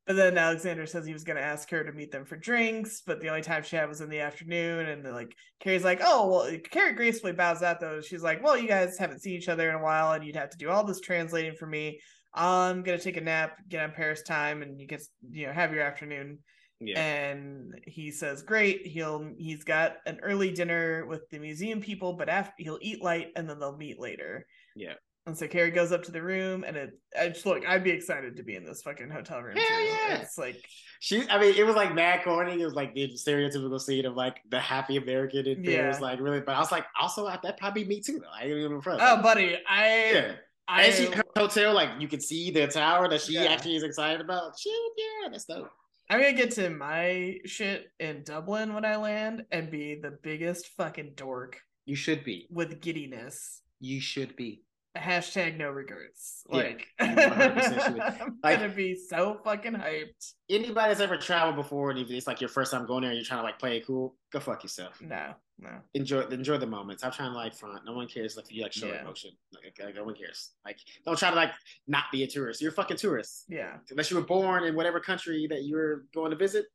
but then Alexander says he was going to ask her to meet them for drinks, but the only time she had was in the afternoon. And like Carrie's like, "Oh, well." Carrie gracefully bows out though. She's like, "Well, you guys haven't seen each other in a while, and you'd have to do all this translating for me. I'm gonna take a nap, get on Paris time, and you get you know have your afternoon." Yeah. And he says, "Great. He'll he's got an early dinner with the museum people, but after he'll eat light, and then they'll meet later." Yeah. And so Carrie goes up to the room, and it. I just look. I'd be excited to be in this fucking hotel room Hell too. yeah. It's like, She, I mean, it was like mad corny. It was like the stereotypical scene of like the happy American in Paris, Yeah. like really. But I was like, also that probably me too. Though I ain't even front. oh, buddy, I, yeah. I, and she, her hotel, like you can see the tower that she Yeah. actually is excited about. Shit, yeah, that's dope. I'm gonna get to my shit in Dublin when I land and be the biggest fucking dork You should be. with giddiness. You should be. Hashtag no regrets. Yeah, Like, 100% (laughs) I'm Like- gonna be so fucking hyped. Anybody that's ever traveled before, and if it's like your first time going there, and you're trying to like play it cool, go fuck yourself. No, no. Enjoy, enjoy the moments. I'm trying to like front. No one cares if you like show Yeah. emotion. Like, like, no one cares. Like, don't try to like not be a tourist. You're a fucking tourist. Yeah, Unless you were born in whatever country that you're going to visit,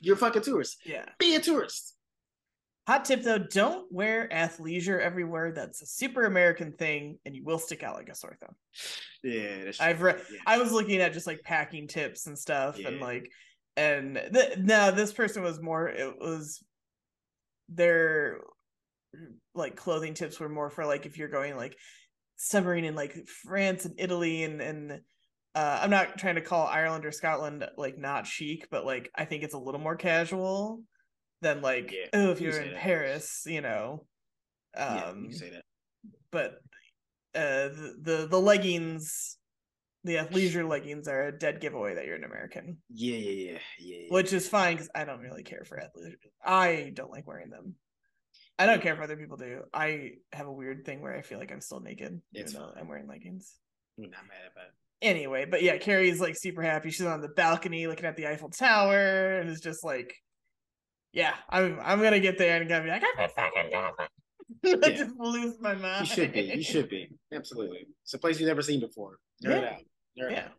you're a fucking tourist. yeah. Be a tourist. Hot tip though: don't wear athleisure everywhere. That's a super American thing, and you will stick out like a sore thumb. Yeah, I've read. Yeah. I was looking at just like packing tips and stuff, and like, and th- no, this person was more. It was their like clothing tips were more for like if you're going like submarine in like France and Italy and and uh, I'm not trying to call Ireland or Scotland like not chic, but like I think it's a little more casual than like Yeah, oh if you you're say in that. Paris, you know. yeah, Um, you say that. but uh the, the the leggings the athleisure leggings are a dead giveaway that you're an american Yeah, yeah, yeah, yeah. yeah. which is fine because i don't really care for athleisure i don't like wearing them i don't care if other people do i have a weird thing where i feel like i'm still naked It's even though i'm wearing leggings I'm not mad about it. anyway but yeah carrie's like super happy she's on the balcony looking at the eiffel tower and is just like yeah i'm i'm gonna get there and gonna be like i'm a fucking dolphin (laughs) that Yeah. just blew my mind. You should be. You should be. Absolutely. It's a place you've never seen before. Nerd Yeah. out. Nerd Yeah. out.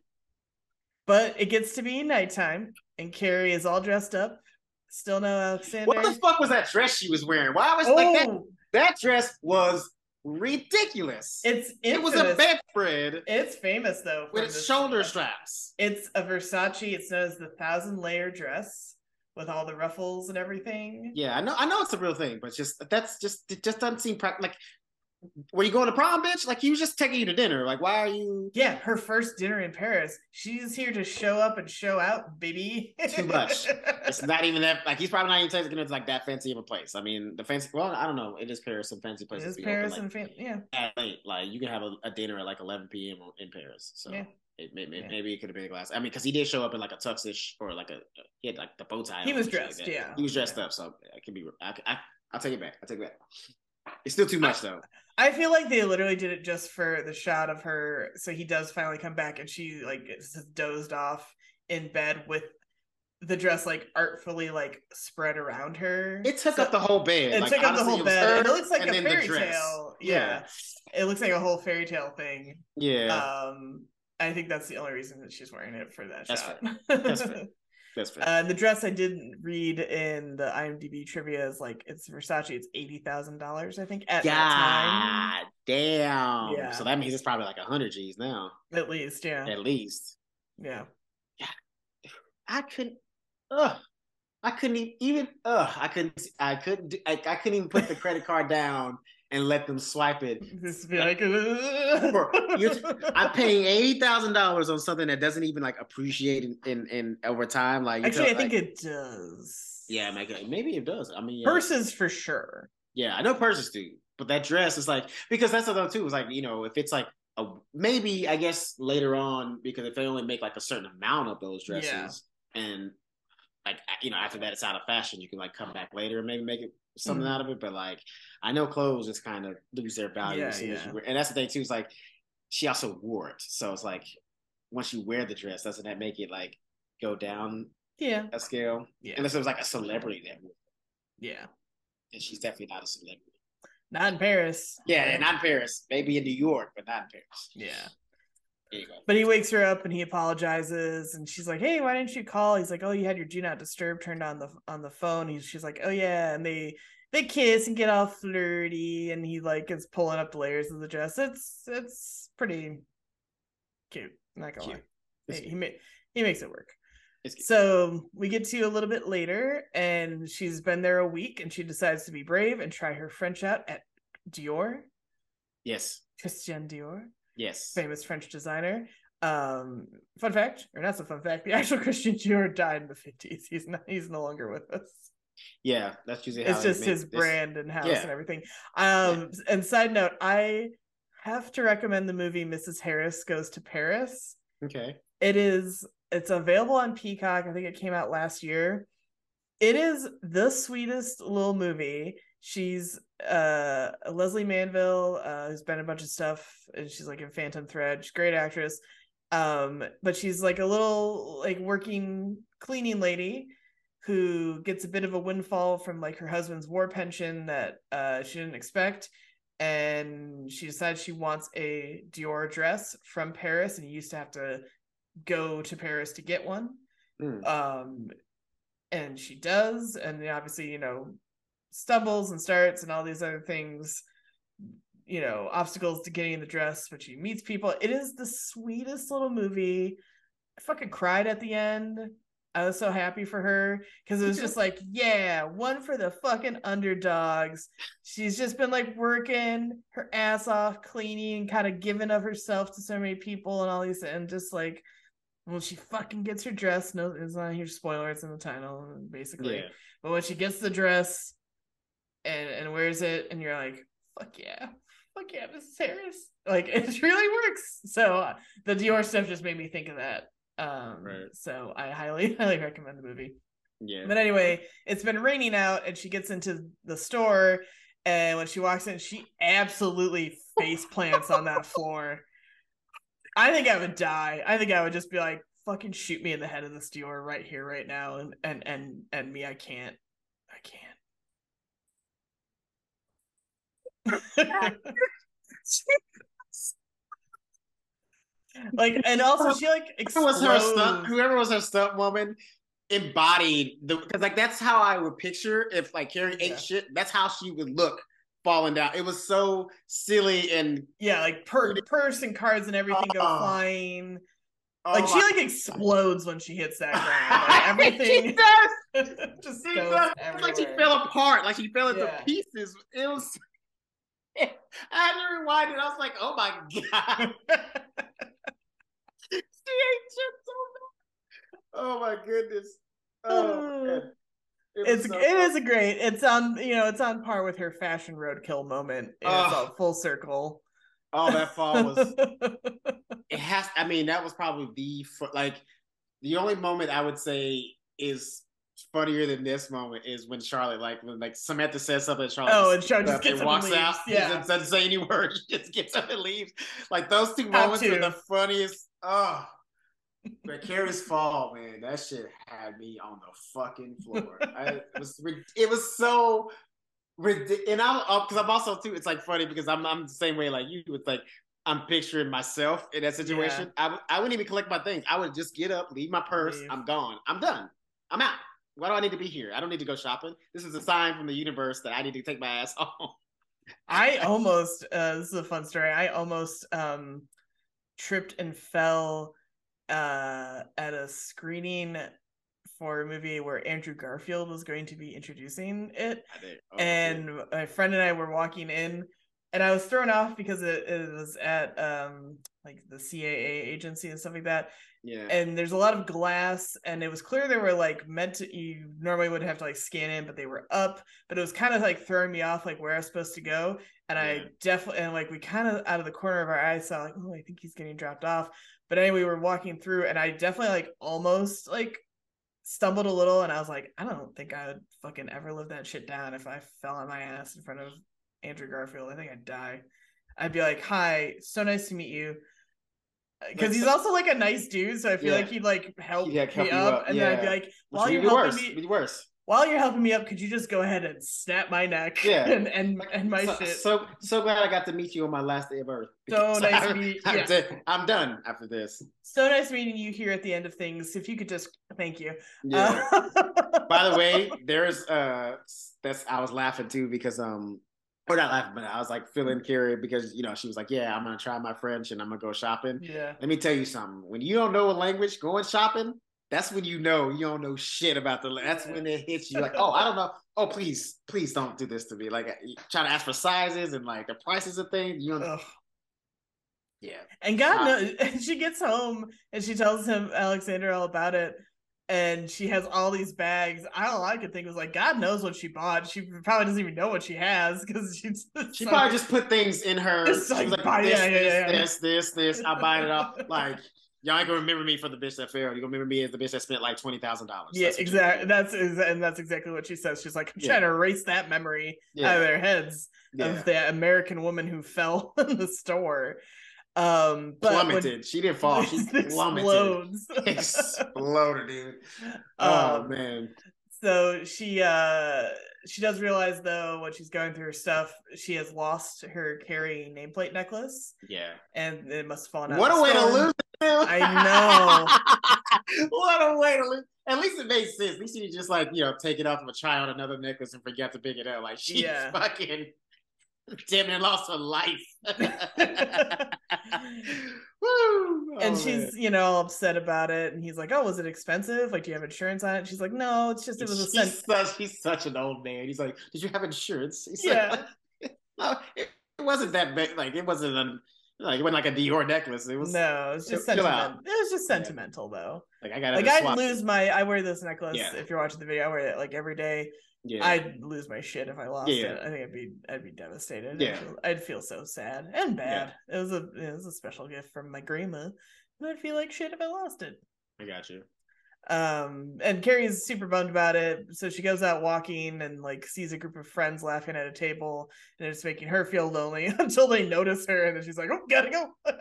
But it gets to be nighttime, and Carrie is all dressed up. Still no Alexander. What the fuck was that dress she was wearing? Why was like that? Oh, That dress was ridiculous. it's it was a infamous. bedspread It's famous though for with this shoulder dress. straps. It's a Versace. It's known as the thousand layer dress with all the ruffles and everything. Yeah, I know. I know it's a real thing, but just that's just it just doesn't seem prac- like. Were you going to prom, bitch? Like he was just taking you to dinner. Like why are you? Yeah, her first dinner in Paris. She's here to show up and show out, baby. Too much. It's not even that. Like he's probably not even taking it to like that fancy of a place. I mean, the fancy. Well, I don't know. It is Paris. Some fancy It places. is be Paris open, and fancy. yeah, like, at late. Like you can have a, a dinner at like 11 p.m. in Paris. So Yeah. It, may, may- Yeah. maybe it could have been a glass. I mean, because he did show up in like a tuxish or like a he had like the bow tie. He was shit like dressed, yeah. he was dressed Yeah. up. So it could be. I, I, I'll take it back. I'll take it back. It's still too much though. I feel like they literally did it just for the shot of her. So he does finally come back, and she like dozed off in bed with the dress like artfully like spread around her. It took So- up the whole bed. It Like, took up the whole it bed. it looks like a fairy tale. Yeah. it looks like a whole fairy tale thing. Yeah. Um, I think that's the only reason that she's wearing it for that That's shot. That's fair. (laughs) That's fair. Uh, the dress I didn't read in the IMDb trivia is like it's Versace. It's eighty thousand dollars, I think, at that God damn. Yeah. So that means it's probably like a hundred G's now. At least, yeah, at least. yeah. Yeah, I couldn't. Ugh. I couldn't even. Ugh. I couldn't. I couldn't. I, I couldn't even put the credit card down and let them swipe it. Just be like, (laughs) I'm paying eighty thousand dollars on something that doesn't even like appreciate in in, in over time. Like Actually, I think like- it does. Yeah, maybe it does. I mean, yeah. purses for sure. Yeah, I know purses do, but that dress is like because that's the too. Is like you know if it's like a maybe I guess later on because if they only make like a certain amount of those dresses and like you know after that it's out of fashion, you can like come back later and maybe make it something Mhm. out of it. But like I know clothes just kind of lose their value Yeah, as soon as yeah. you wear, and that's the thing too. Is like she also wore it, so it's like once you wear the dress, doesn't that make it like go down Yeah, a scale? yeah, Unless it was like a celebrity that wore it, yeah. and she's definitely not a celebrity. Not in Paris. Yeah, not in Paris. Maybe in New York, but not in Paris. Yeah. There you go. But he wakes her up and he apologizes, and she's like, "Hey, why didn't you call?" He's like, "Oh, you had your do not disturb turned on the on the phone." He's she's like, "Oh yeah," and they they kiss and get all flirty, and he like is pulling up the layers of the dress. It's it's pretty cute. Not gonna Cute. lie, he he, ma- he makes it work. So we get to a little bit later, and she's been there a week, and she decides to be brave and try her French out at Dior, Yes. Christian Dior Yes. famous French designer. Um, fun fact, or not so fun fact, the (laughs) actual Christian Dior died in the fifties. He's not. He's no longer with us. Yeah, that's usually how It's just his this. brand and house Yeah. and everything. Um, and side note, I have to recommend the movie Mrs. Harris Goes to Paris. Okay. It is. It's available on Peacock. I think it came out last year. It is the sweetest little movie. She's uh Lesley Manville, uh, who's been in a bunch of stuff, and she's like in Phantom Thread. She's a great actress. Um, but she's like a little like working cleaning lady who gets a bit of a windfall from like her husband's war pension that uh she didn't expect. And she decides she wants a Dior dress from Paris, and you used to have to go to Paris to get one. Mm. Um, and she does, and obviously, you know, stumbles and starts and all these other things, you know, obstacles to getting the dress, but she meets people. It is the sweetest little movie. I fucking cried at the end. I was so happy for her because it was just like, (laughs) yeah, one for the fucking underdogs. She's just been like working her ass off, cleaning, kind of giving of herself to so many people and all these, and just like when she fucking gets her dress, no, it's not a huge spoiler, it's in the title, basically. Yeah. But when she gets the dress and and wears it, and you're like, fuck yeah, fuck yeah, Mrs. Harris. Like (laughs) it really works. So uh, the Dior stuff just made me think of that. Um, Right. so I highly, (laughs) highly recommend the movie. Yeah. But anyway, it's been raining out, and she gets into the store, and when she walks in, she absolutely face plants on that (laughs) floor. I think I would die. I think I would just be like, "Fucking shoot me in the head of this Dior right here, right now," and and and and me, I can't, I can't. (laughs) like and also she like Whoever was her stunt, whoever was her stunt woman embodied the because like that's how I would picture if like Carrie ate Yeah. shit. That's how she would look falling down. It was so silly and yeah like per- purse and cards and everything go Oh. flying oh like she like explodes when she hits that ground (laughs) like, everything (laughs) just She goes does. Like she fell apart, like she fell into Yeah. pieces. It was. (laughs) I had to rewind it. I was like, "Oh my god, (laughs) she ate shit so bad." Oh my goodness. Oh. It it's so it funny. is a great it's on you know it's on par with her fashion roadkill moment it's Oh. all full circle Oh, that fall was. (laughs) it has. I mean, that was probably the like the only moment I would say is funnier than this moment is when Charlotte like when like Samantha says something. And Charlotte Oh, and Charlotte just gets and walks and out. Yeah. doesn't, doesn't say any (laughs) words. She just gets up and leaves. Like those two moments are the funniest. Oh. But Carrie's fall, man, that shit had me on the fucking floor. I, it (laughs) was it was so ridiculous. And I'm because I'm also too. It's like funny because I'm I'm the same way like you. It's like I'm picturing myself in that situation. I w- I wouldn't even collect my things. I would just get up, leave my purse. Leave. I'm gone. I'm done. I'm out. Why do I need to be here? I don't need to go shopping. This is a sign from the universe that I need to take my ass (laughs) home. I almost uh this is a fun story. I almost um tripped and fell uh at a screening for a movie where Andrew Garfield was going to be introducing it Oh, and shit. my friend and I were walking in and I was thrown off because it, it was at um like the CAA agency and stuff like that. Yeah, and there's a lot of glass and it was clear they were like meant to you normally would have to like scan in but they were up. But it was kind of like throwing me off like where i was supposed to go. And Yeah. i definitely and like we kind of out of the corner of our eyes saw like oh i think he's getting dropped off. But anyway we were walking through and i definitely like almost like stumbled a little and i was like i don't think i would fucking ever live that shit down if i fell on my ass in front of andrew garfield i think i'd die i'd be like hi so nice to meet you because he's also like a nice dude, so I feel Yeah. like he'd like help He'd, like, help me up, up, and then I'd be like, while you're helping worse. me, Be worse. while you're helping me up, could you just go ahead and snap my neck? Yeah. (laughs) and and, and my so, shit. So so glad I got to meet you on my last day of Earth. So (laughs) nice to I'm, meet- (laughs) I'm, yeah. de- I'm done after this. so nice meeting you here at the end of things. If you could just thank you. Yeah. Uh, By the way, there's uh that's I was laughing too because um or not laughing, but I was like feeling mm. Carrie because you know she was like, Yeah, I'm gonna try my French and I'm gonna go shopping. yeah. Let me tell you something. When you don't know a language, going shopping, that's when you know you don't know shit about the. That's when it hits you like, oh, I don't know. Oh, please, please don't do this to me. Like trying to ask for sizes and like the prices of things. You. Ugh. Yeah. And God knows, (laughs) she gets home and she tells him Alexander all about it. And she has all these bags. I all I could think was like, God knows what she bought. She probably doesn't even know what she has because she's She so- (laughs) probably just put things in her. (laughs) It's like, like, buy- this, yeah, yeah, this, yeah, yeah. this, this, this. I buy it up. (laughs) Like y'all ain't gonna remember me for the bitch that failed. You gonna remember me as the bitch that spent like twenty thousand dollars. Yeah, exactly. That's is, and that's exactly what she says. She's like, I'm Yeah. trying to erase that memory out of their heads yeah. of the American woman who fell in the store. Um, but plummeted. She didn't fall. She (laughs) plummeted. (laughs) Exploded, dude. (laughs) Oh Um, man. so she uh she does realize though when she's going through her stuff she has lost her carry nameplate necklace Yeah. and it must have fallen out What a way to lose. it. I know. what a way to lose. At least it made sense. At least you just like, you know, take it off of a try on another necklace and forget to pick it up. Like she Yeah. fucking (laughs) damn near lost her life. (laughs) (laughs) Woo! and Oh, she's man. you know upset about it and he's like oh was it expensive like do you have insurance on it and she's like no it's just it was a He's cent such, he's such an old man. He's like, did you have insurance? He's Yeah. like, no, it, it wasn't that big. Like it wasn't a, like it wasn't like a Dior necklace. It was no it's just out. sentimental it was just Yeah. sentimental though like I got like i'd lose my i wear this necklace Yeah. if you're watching the video i wear it like every day Yeah. I'd lose my shit if I lost Yeah. it. I think I'd be I'd be devastated. Yeah. I'd feel, I'd feel so sad and bad. It was a it was a special gift from my grandma, and I'd feel like shit if I lost it. I got you. Um, and Carrie's super bummed about it, so she goes out walking and like sees a group of friends laughing at a table, and it's making her feel lonely (laughs) until they notice her, and then she's like, "Oh, gotta go." (laughs)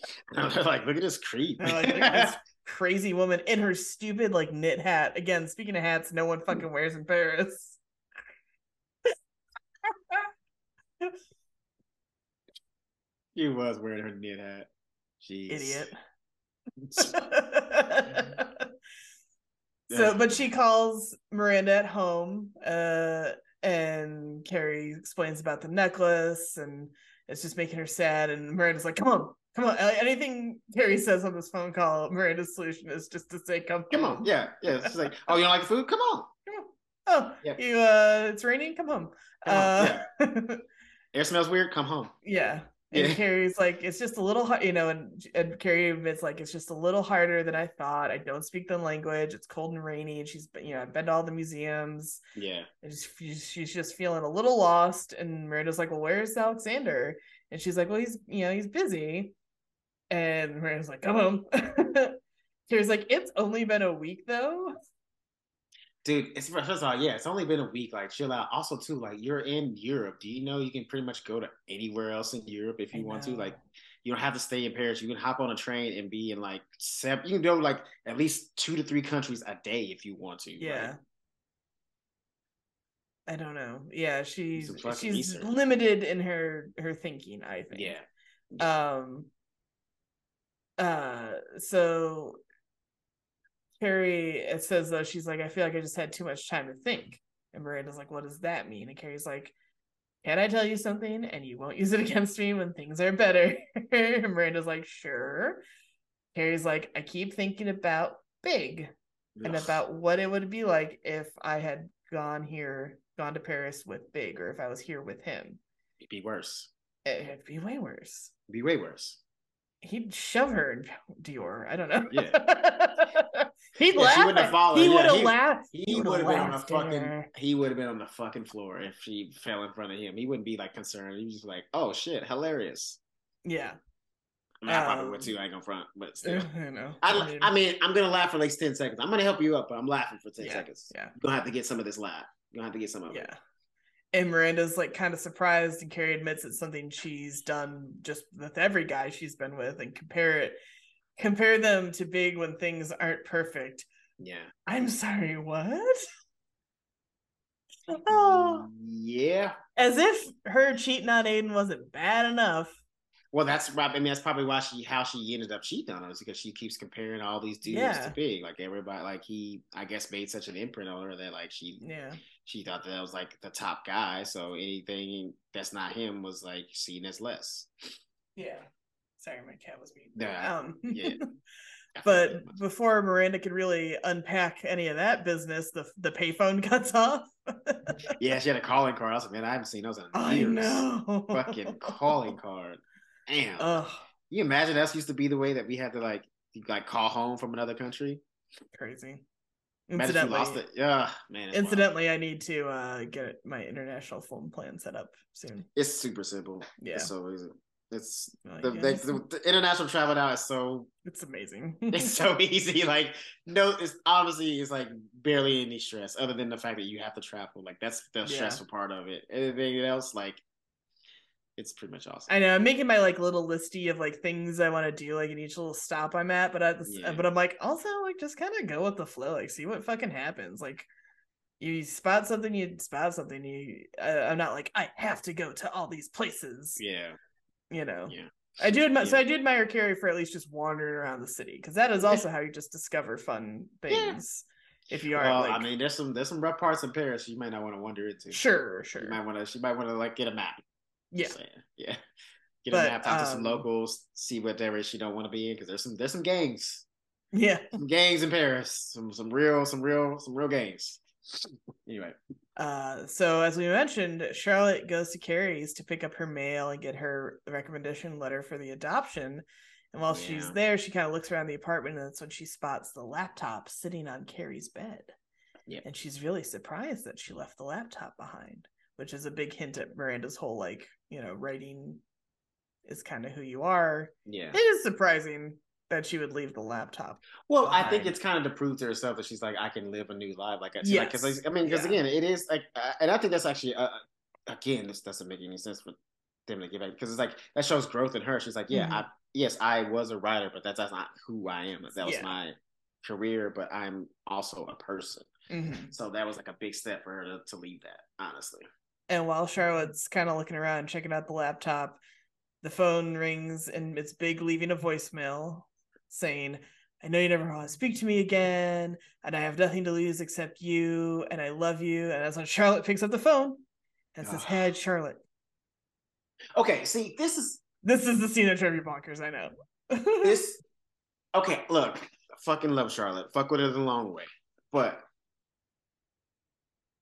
(laughs) And they're like, look at this creep. Like, "Look at this crazy woman in her stupid like knit hat. Again, speaking of hats, no one fucking wears in Paris. She was wearing her knit hat. Jeez. Idiot. (laughs) so, but she calls Miranda at home, uh, and Carrie explains about the necklace, and it's just making her sad. And Miranda's like, "Come on, come on!" Anything Carrie says on this phone call, Miranda's solution is just to say, "Come, come on." Yeah, yeah. She's like, "Oh, you don't like food? Come on." Come on. Oh, yeah. you. Uh, it's raining. Come home. Come uh, yeah. (laughs) Air smells weird. Come home. Yeah. And yeah. Carrie's like, it's just a little hard, you know, and, and Carrie admits like it's just a little harder than I thought. I don't speak the language. It's cold and rainy, and she's been, you know, I've been to all the museums. Yeah. And she's, she's just feeling a little lost. And Miranda's like, Well, where's Alexander? And she's like, Well, he's you know, he's busy. And Miranda's like, Come home. (laughs) Carrie's like, It's only been a week though. Dude it's first of all yeah it's only been a week like chill out. Also too like you're in europe. Do you know you can pretty much go to anywhere else in europe if you want to? Like you don't have to stay in paris. You can hop on a train and be in like seven you can go like at least two to three countries a day if you want to yeah. i don't know. Yeah she's she's limited in her her thinking i think. Yeah. Um uh so Carrie, it says though, she's like, I feel like I just had too much time to think. And Miranda's like, what does that mean? And Carrie's like, can I tell you something and you won't use it (laughs) against me when things are better? (laughs) and Miranda's like, sure. Carrie's like, I keep thinking about big Ugh. and about what it would be like if I had gone here, gone to Paris with Big, or if I was here with him. It'd be worse. It'd be way worse. It'd be way worse. He'd shove her Dior. I don't know. Yeah. (laughs) He'd yeah, laugh. He, followed, he would have laughed. He, he would have been on the fucking. He would have been on the fucking floor if she fell in front of him. He wouldn't be like concerned. He was just like, "Oh shit, hilarious." Yeah. I, mean, I probably um, would too. I ain't gonna front, but (laughs) still. I know. I, I, mean, I mean, I'm gonna laugh for like ten seconds. I'm gonna help you up, but I'm laughing for ten yeah, seconds. Yeah. You're gonna have to get some of this laugh. You're gonna have to get some of yeah. it. And Miranda's like kind of surprised, and Carrie admits it's something she's done just with every guy she's been with, and compare it, compare them to Big when things aren't perfect. Yeah. I'm sorry, what? Oh. Yeah. As if her cheating on Aidan wasn't bad enough. Well, that's I mean that's probably why she how she ended up cheating on us because she keeps comparing all these dudes yeah. to Big. Like everybody, like he I guess made such an imprint on her that like she yeah she thought that I was like the top guy. So anything that's not him was like seen as less. Yeah. Sorry, my cat was being. Yeah. Um, yeah. (laughs) but before Miranda could really unpack any of that business, the the payphone (laughs) cuts off. yeah, she had a calling card. I was like, man, I haven't seen those in I years. know. Fucking calling card. Damn. Ugh. you imagine that used to be the way that we had to like like call home from another country? Crazy. Incidentally, lost it. Yeah, man. Incidentally, wild. I need to uh, get my international phone plan set up soon. It's super simple. Yeah. It's so easy. It's the, the, the, international travel now is so it's amazing. (laughs) it's so easy. Like no, it's obviously it's like barely any stress other than the fact that you have to travel. Like that's the yeah. stressful part of it. Anything else, like it's pretty much awesome. I know. I'm making my like little listy of like things I want to do, like in each little stop I'm at. But at yeah. but I'm like also like just kind of go with the flow, like see what fucking happens. Like you spot something, you spot something. You, I'm not like I have to go to all these places. Yeah you know. Yeah. I do admire, yeah. so I do admire Carrie for at least just wandering around the city because that is also how you just discover fun things. Yeah. If you are, well, like, I mean, there's some there's some rough parts in Paris you might not want to wander into. Sure, sure. You might want to. She might want to like get a map. Yeah, yeah. Get but, a map, talk um, to some um, locals, see what area she don't want to be in because there's some there's some gangs. Yeah, some gangs in Paris. Some some real some real some real gangs. anyway. Uh, so as we mentioned, Charlotte goes to Carrie's to pick up her mail and get her recommendation letter for the adoption. And while yeah. she's there, she kind of looks around the apartment, and that's when she spots the laptop sitting on Carrie's bed. Yep. And she's really surprised that she left the laptop behind, which is a big hint at Miranda's whole like, you know, writing is kind of who you are. Yeah. It is surprising that she would leave the laptop. Well, behind. I think it's kind of to prove to herself that she's like, I can live a new life. Like, yes. like, cause I mean, because yeah. again, it is like, uh, and I think that's actually, uh, uh, again, this doesn't make any sense for them to give back because it's like that shows growth in her. She's like, yeah, mm-hmm. I yes, I was a writer, but that's, that's not who I am. That was yeah. my career, but I'm also a person. Mm-hmm. So that was like a big step for her to, to leave that, honestly. And while Charlotte's kind of looking around, checking out the laptop, the phone rings and it's Big leaving a voicemail saying, I know you never want to speak to me again, and I have nothing to lose except you, and I love you. And that's when Charlotte picks up the phone and says, ah. Hey, Charlotte. Okay, see, this is this is the scene that drove you bonkers, I know. (laughs) this okay, look, I fucking love Charlotte. Fuck with her the long way. But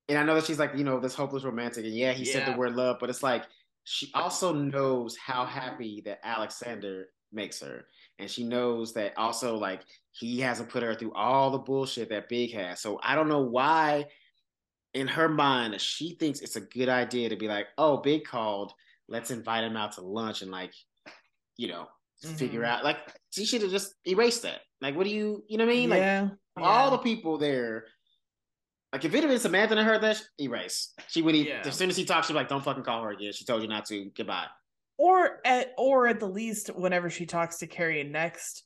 and I know that she's like, you know, this hopeless romantic, and yeah, he yeah. said the word love, but it's like she also knows how happy that Alexander makes her. And she knows that also like he hasn't put her through all the bullshit that Big has. So I don't know why in her mind she thinks it's a good idea to be like, oh, Big called, let's invite him out to lunch and like, you know, mm-hmm. figure out like she should have just erased that. Like, what do you you know what I mean? Yeah. Like yeah. all the people there like if it had been Samantha and heard that, erase. She would yeah. as soon as he talks, she'd be like, "Don't fucking call her again. She told you not to. Goodbye." Or at or at the least, whenever she talks to Carrie next,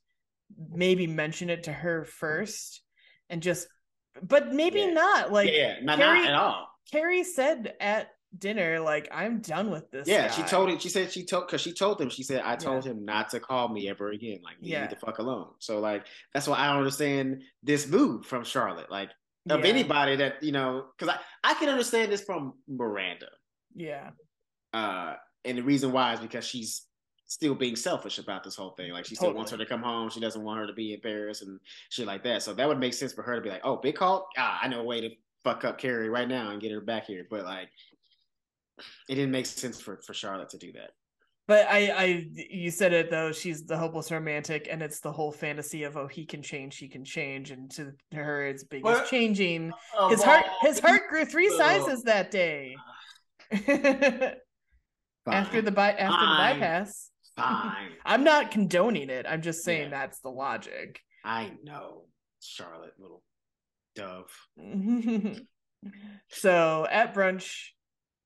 maybe mention it to her first, and just, but maybe yeah. not. Like, yeah, not, Carrie, not at all. Carrie said at dinner, like, "I'm done with this." Yeah, guy. she told him. She said she told because she told him. She said, "I told yeah. him not to call me ever again. Like, you yeah. need to fuck alone." So, like, that's why I don't understand this move from Charlotte. Like, of yeah. anybody that you know because I, I can understand this from miranda. Yeah. Uh and the reason why is because she's still being selfish about this whole thing. Like she totally. still wants her to come home. She doesn't want her to be in paris and shit like that. So that would make sense for her to be like oh big call? Ah, i know a way to fuck up carrie right now and get her back here. But like it didn't make sense for for charlotte to do that but I, I, you said it though. She's the hopeless romantic, and it's the whole fantasy of oh, he can change, he can change, and to her, it's big as changing. His heart, his heart grew three sizes that day. (laughs) after the by, after Fine. the bypass. Fine. (laughs) I'm not condoning it. I'm just saying yeah. that's the logic. I know, Charlotte, little dove. (laughs) so at brunch,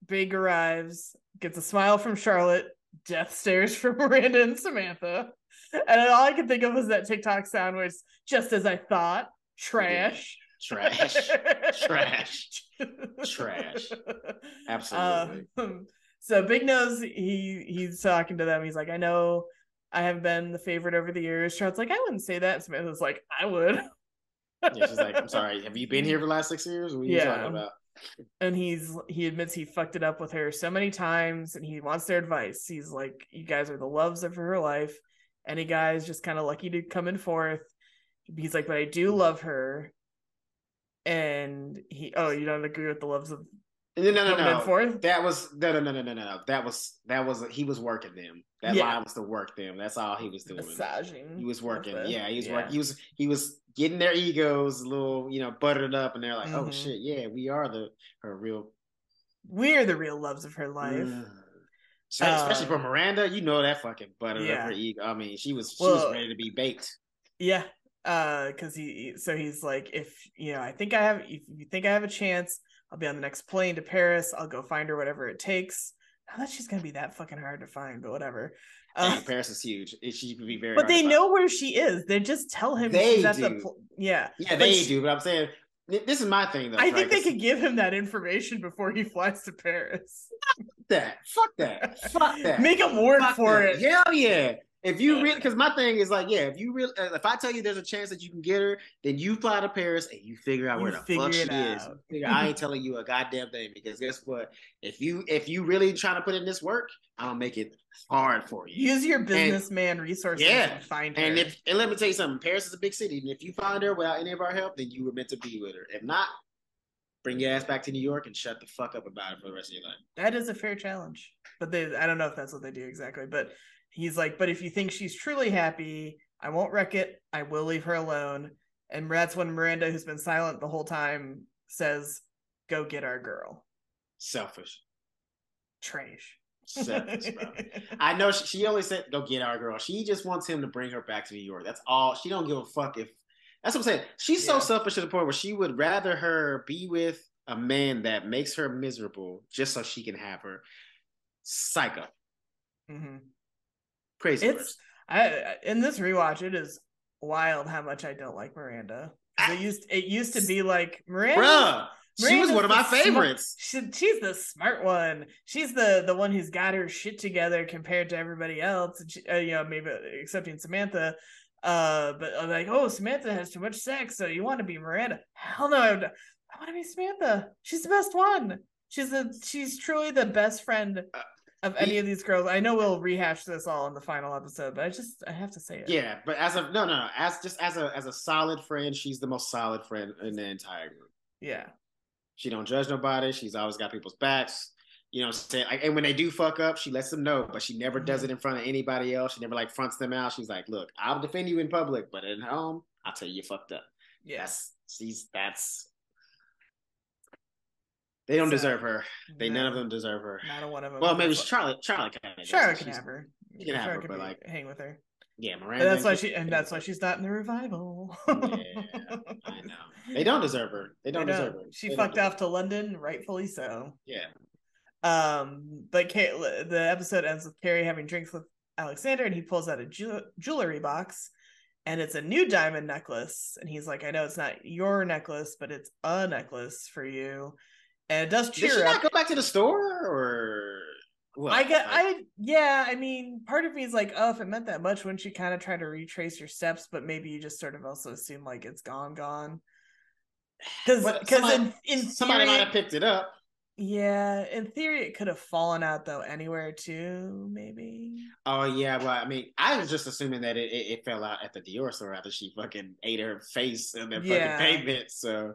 Big arrives, gets a smile from Charlotte, death stares (laughs) from Miranda and Samantha. And all I could think of was that TikTok sound was just as I thought. Trash. Trash. (laughs) Trash. (laughs) Trash. Absolutely. Um, so Big Nose, he he's talking to them. He's like, I know I have been the favorite over the years. Charlotte's like, I wouldn't say that. Samantha's like, I would. yeah, she's like, I'm sorry. Have you been here for the last six years? What are you yeah. talking about? And he's he admits he fucked it up with her so many times and he wants their advice he's like you guys are the loves of her life any guy's just kind of lucky to come in fourth he's like but i do love her and he oh you don't agree with the loves of no, no, no, no. Fourth? That was no, no, no, no, no, no. That was that was he was working them. That yeah. line was to work them. That's all he was doing. Massaging. He was working. Yeah, he was yeah. working. He was he was getting their egos a little, you know, buttered up, and they're like, oh, mm-hmm. "Oh shit, yeah, we are the her real, we're the real loves of her life." So, uh, especially for Miranda, you know that fucking buttered yeah. up her ego. I mean, she was she well, was ready to be baked. Yeah, uh, because he so he's like, if you know, I think I have, if you think I have a chance, I'll be on the next plane to Paris. I'll go find her, whatever it takes. Not that she's gonna be that fucking hard to find, but whatever. Uh, Paris is huge. She could be very. But they know where she is. They just tell him they she's at do. the. Pl- yeah. Yeah, they she, do. But I'm saying this is my thing though. I think they could give him that information before he flies to Paris. Fuck that. Fuck that. Fuck that. (laughs) Make him work Fuck for that. it. Hell yeah. If you really, because my thing is like, yeah, if you really, uh, if I tell you there's a chance that you can get her, then you fly to Paris and you figure out you where the fuck she out. is. (laughs) Figure, I ain't telling you a goddamn thing because guess what? If you if you really trying to put in this work, I'll make it hard for you. Use your businessman resources yeah. to find her. And if and let me tell you something, Paris is a big city, and if you find her without any of our help, then you were meant to be with her. If not, bring your ass back to New York and shut the fuck up about it for the rest of your life. That is a fair challenge, but they I don't know if that's what they do exactly, but he's like, but if you think she's truly happy, I won't wreck it. I will leave her alone. And that's when Miranda, who's been silent the whole time, says, Go get our girl. Selfish. Trash. Selfish. (laughs) I know she, she only said, Go get our girl. She just wants him to bring her back to New York. That's all. She don't give a fuck if that's what I'm saying. She's yeah. so selfish to the point where she would rather her be with a man that makes her miserable just so she can have her. Psycho. Mm-hmm. Crazy. It's I in this rewatch, it is wild how much I don't like Miranda. It used it used to be like Miranda. she was one of my favorites. Smart, she, she's the smart one. She's the the one who's got her shit together compared to everybody else. She, uh, you know, maybe excepting Samantha. Uh, but uh, like, oh, Samantha has too much sex, so you want to be Miranda? Hell no, I, I want to be Samantha. She's the best one. She's a she's truly the best friend uh, of any of these girls. I know we'll rehash this all in the final episode, but I just I have to say it. Yeah, but as a no no as just as a as a solid friend, she's the most solid friend in the entire group. Yeah. She don't judge nobody. She's always got people's backs. You know, saying like, and when they do fuck up, she lets them know, but she never does mm-hmm. it in front of anybody else. She never like fronts them out. She's like, "Look, I'll defend you in public, but at home, I'll tell you you fucked up." Yes, she's that's they don't so, deserve her. They no, none of them deserve her. Not a one of them. Well, maybe Charlotte. Charlotte can. Charlotte can have her. You can have her, but like hang with her. Yeah, Miranda. But that's why she, and that's why she's not in the revival. yeah, I know. They don't deserve her. They don't, they don't. deserve her. She they fucked off to London, rightfully so. Yeah. Um, but Kay, the episode ends with Carrie having drinks with Alexander, and he pulls out a ju- jewelry box, and it's a new diamond necklace. And he's like, "I know it's not your necklace, but it's a necklace for you." And it does cheer Did she up. Not go back to the store, or what? I get, I yeah. I mean, part of me is like, oh, if it meant that much, wouldn't you kind of try to retrace your steps? But maybe you just sort of also assume like it's gone, gone. Because because in, in theory, somebody might have picked it up. Yeah, in theory, it could have fallen out though anywhere too, maybe. Oh yeah, well, I mean, I was just assuming that it, it, it fell out at the Dior store after she fucking ate her face in the yeah. fucking pavement. So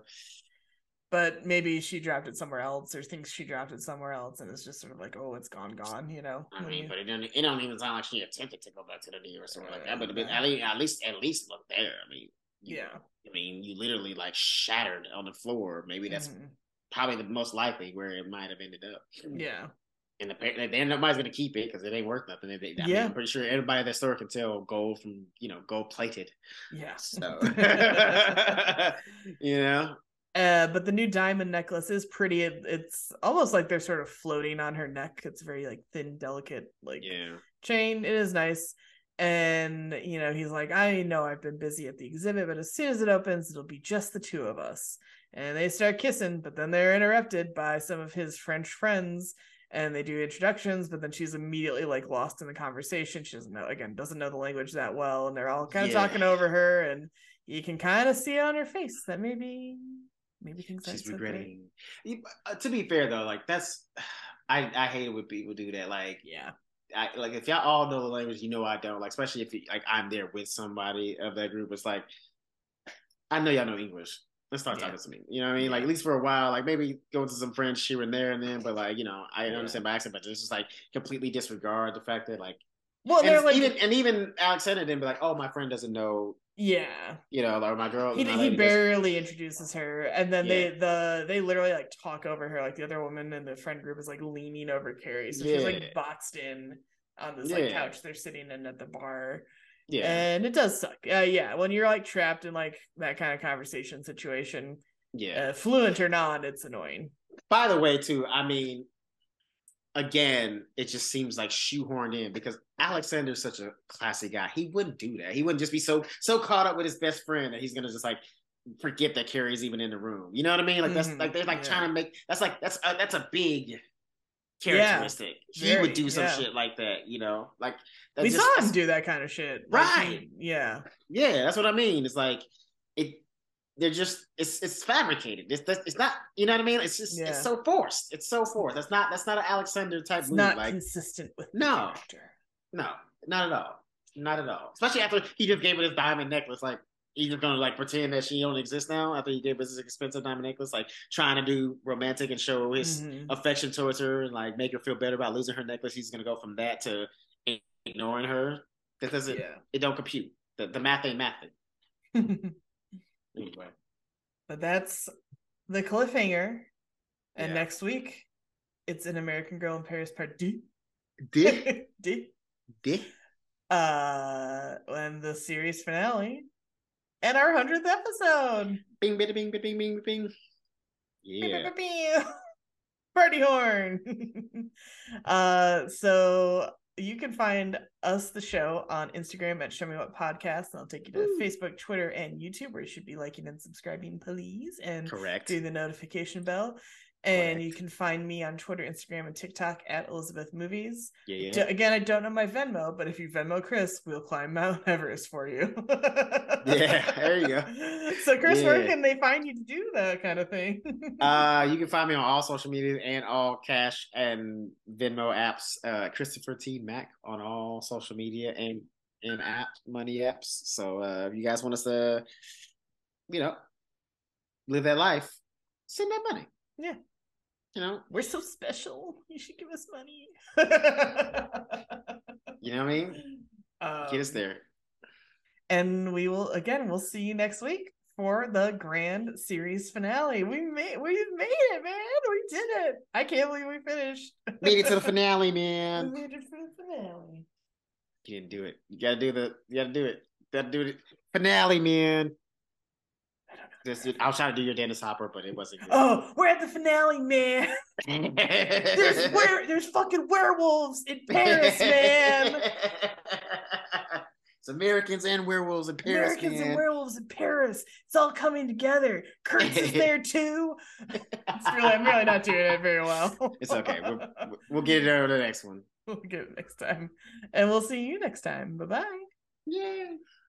but maybe she dropped it somewhere else or thinks she dropped it somewhere else and it's just sort of like oh it's gone gone you know i mean but it don't it don't even sound like she attempted to go back to the New or something like that but at least at least at least look there i mean yeah i mean you literally like shattered on the floor maybe that's mm-hmm. probably the most likely where it might have ended up yeah and the, then nobody's gonna keep it because it ain't worth nothing. They, I yeah, mean, I'm pretty sure everybody at that store can tell gold from you know gold plated. Yeah, so (laughs) (laughs) you know, uh, but the new diamond necklace is pretty. It, it's almost like they're sort of floating on her neck. It's very like thin, delicate, like yeah. chain. It is nice. And you know, he's like, I know I've been busy at the exhibit, but as soon as it opens, it'll be just the two of us. And they start kissing, but then they're interrupted by some of his French friends and they do introductions, but then she's immediately like lost in the conversation. She doesn't know again, doesn't know the language that well, and they're all kind of yeah. talking over her, and you can kind of see it on her face that maybe maybe things she's regretting. Uh, to be fair though, like that's (sighs) I I hate it when people do that. Like yeah. I, like if y'all all know the language, you know I don't. Like especially if like I'm there with somebody of that group, it's like I know y'all know English. Let's start yeah. talking to me. You know what I mean? Yeah. Like at least for a while, like maybe go to some French here and there and then, but (laughs) like, you know, I yeah. understand by accent, but just, just like completely disregard the fact that like well, and like, even and even Alexander didn't be like, oh, my friend doesn't know yeah. You know, or my girl. He, he barely introduces her. And then yeah. they the they literally like talk over her. Like the other woman in the friend group is like leaning over Carrie. So yeah. she's like boxed in on this like couch they're sitting in at the bar. Yeah. And it does suck. Uh, yeah. When you're like trapped in like that kind of conversation situation. Yeah. Uh, fluent or not, it's annoying. By the way, too, I mean, again, it just seems like shoehorned in because Alexander's such a classy guy. He wouldn't do that. He wouldn't just be so so caught up with his best friend that he's gonna just like forget that Carrie's even in the room. You know what I mean? Like that's mm-hmm. like they're like yeah. trying to make that's like that's a, that's a big characteristic. Yeah, he would do some yeah. shit like that. You know, like we just, saw him do that kind of shit. Right? Like yeah. Yeah, that's what I mean. It's like they're just it's it's fabricated. It's it's not you know what I mean. It's just yeah. it's so forced. It's so forced. That's not that's not an Alexander type it's move. Not like, consistent with no, no, not at all, not at all. Especially after he just gave her this diamond necklace. Like he's just gonna like pretend that she don't exist now after he gave her this expensive diamond necklace. Like trying to do romantic and show his mm-hmm. affection towards her and like make her feel better about losing her necklace. He's gonna go from that to ignoring her. That doesn't. Yeah. It don't compute. The the math ain't mathing. (laughs) Anyway. But that's the cliffhanger. And yeah. next week, it's an American Girl in Paris part D. D? D. D. Uh, and the series finale. And our 100th episode. Bing, bing, bing, bing, bing, bing. Yeah. Bing, bing, bing, (laughs) Party horn. (laughs) uh, so you can find us, the show, on Instagram at Show Me What Podcast. And I'll take you to Woo. Facebook, Twitter, and YouTube, where you should be liking and subscribing, please. And Correct. do the notification bell. And you can find me on Twitter, Instagram, and TikTok at Elizabeth Movies. Yeah, yeah. Again, I don't know my Venmo, but if you Venmo Chris, we'll climb Mount Everest for you. (laughs) Yeah, there you go. (laughs) So, Chris, where can they find you to do that kind of thing? (laughs) Uh, you can find me on all social media and all cash and Venmo apps. Uh, Christopher T Mack on all social media and and app money apps. So uh, if you guys want us to, you know, live that life, send that money. Yeah. You know, We're so special. You should give us money. (laughs) you know what I mean. Get us Um, there. And we will again. We'll see you next week for the grand series finale. We made we made it, man. We did it. I can't believe we finished. (laughs) Made it to the finale, we man. made it for the finale. You didn't do it. You gotta do the. You gotta do it. You gotta do it. Finale, man. I don't know. Just, I was trying to do your Dennis Hopper, but it wasn't good. Oh, we're at the finale, man. (laughs) There's where there's fucking werewolves in Paris, man. (laughs) It's Americans and werewolves in Paris, Americans man. and werewolves in Paris. It's all coming together. Kurtz is there (laughs) too. It's really, I'm really not doing it very well. It's okay. We'll, we'll get it over the next one. we'll get it next time. And we'll see you next time. Bye bye. Yeah.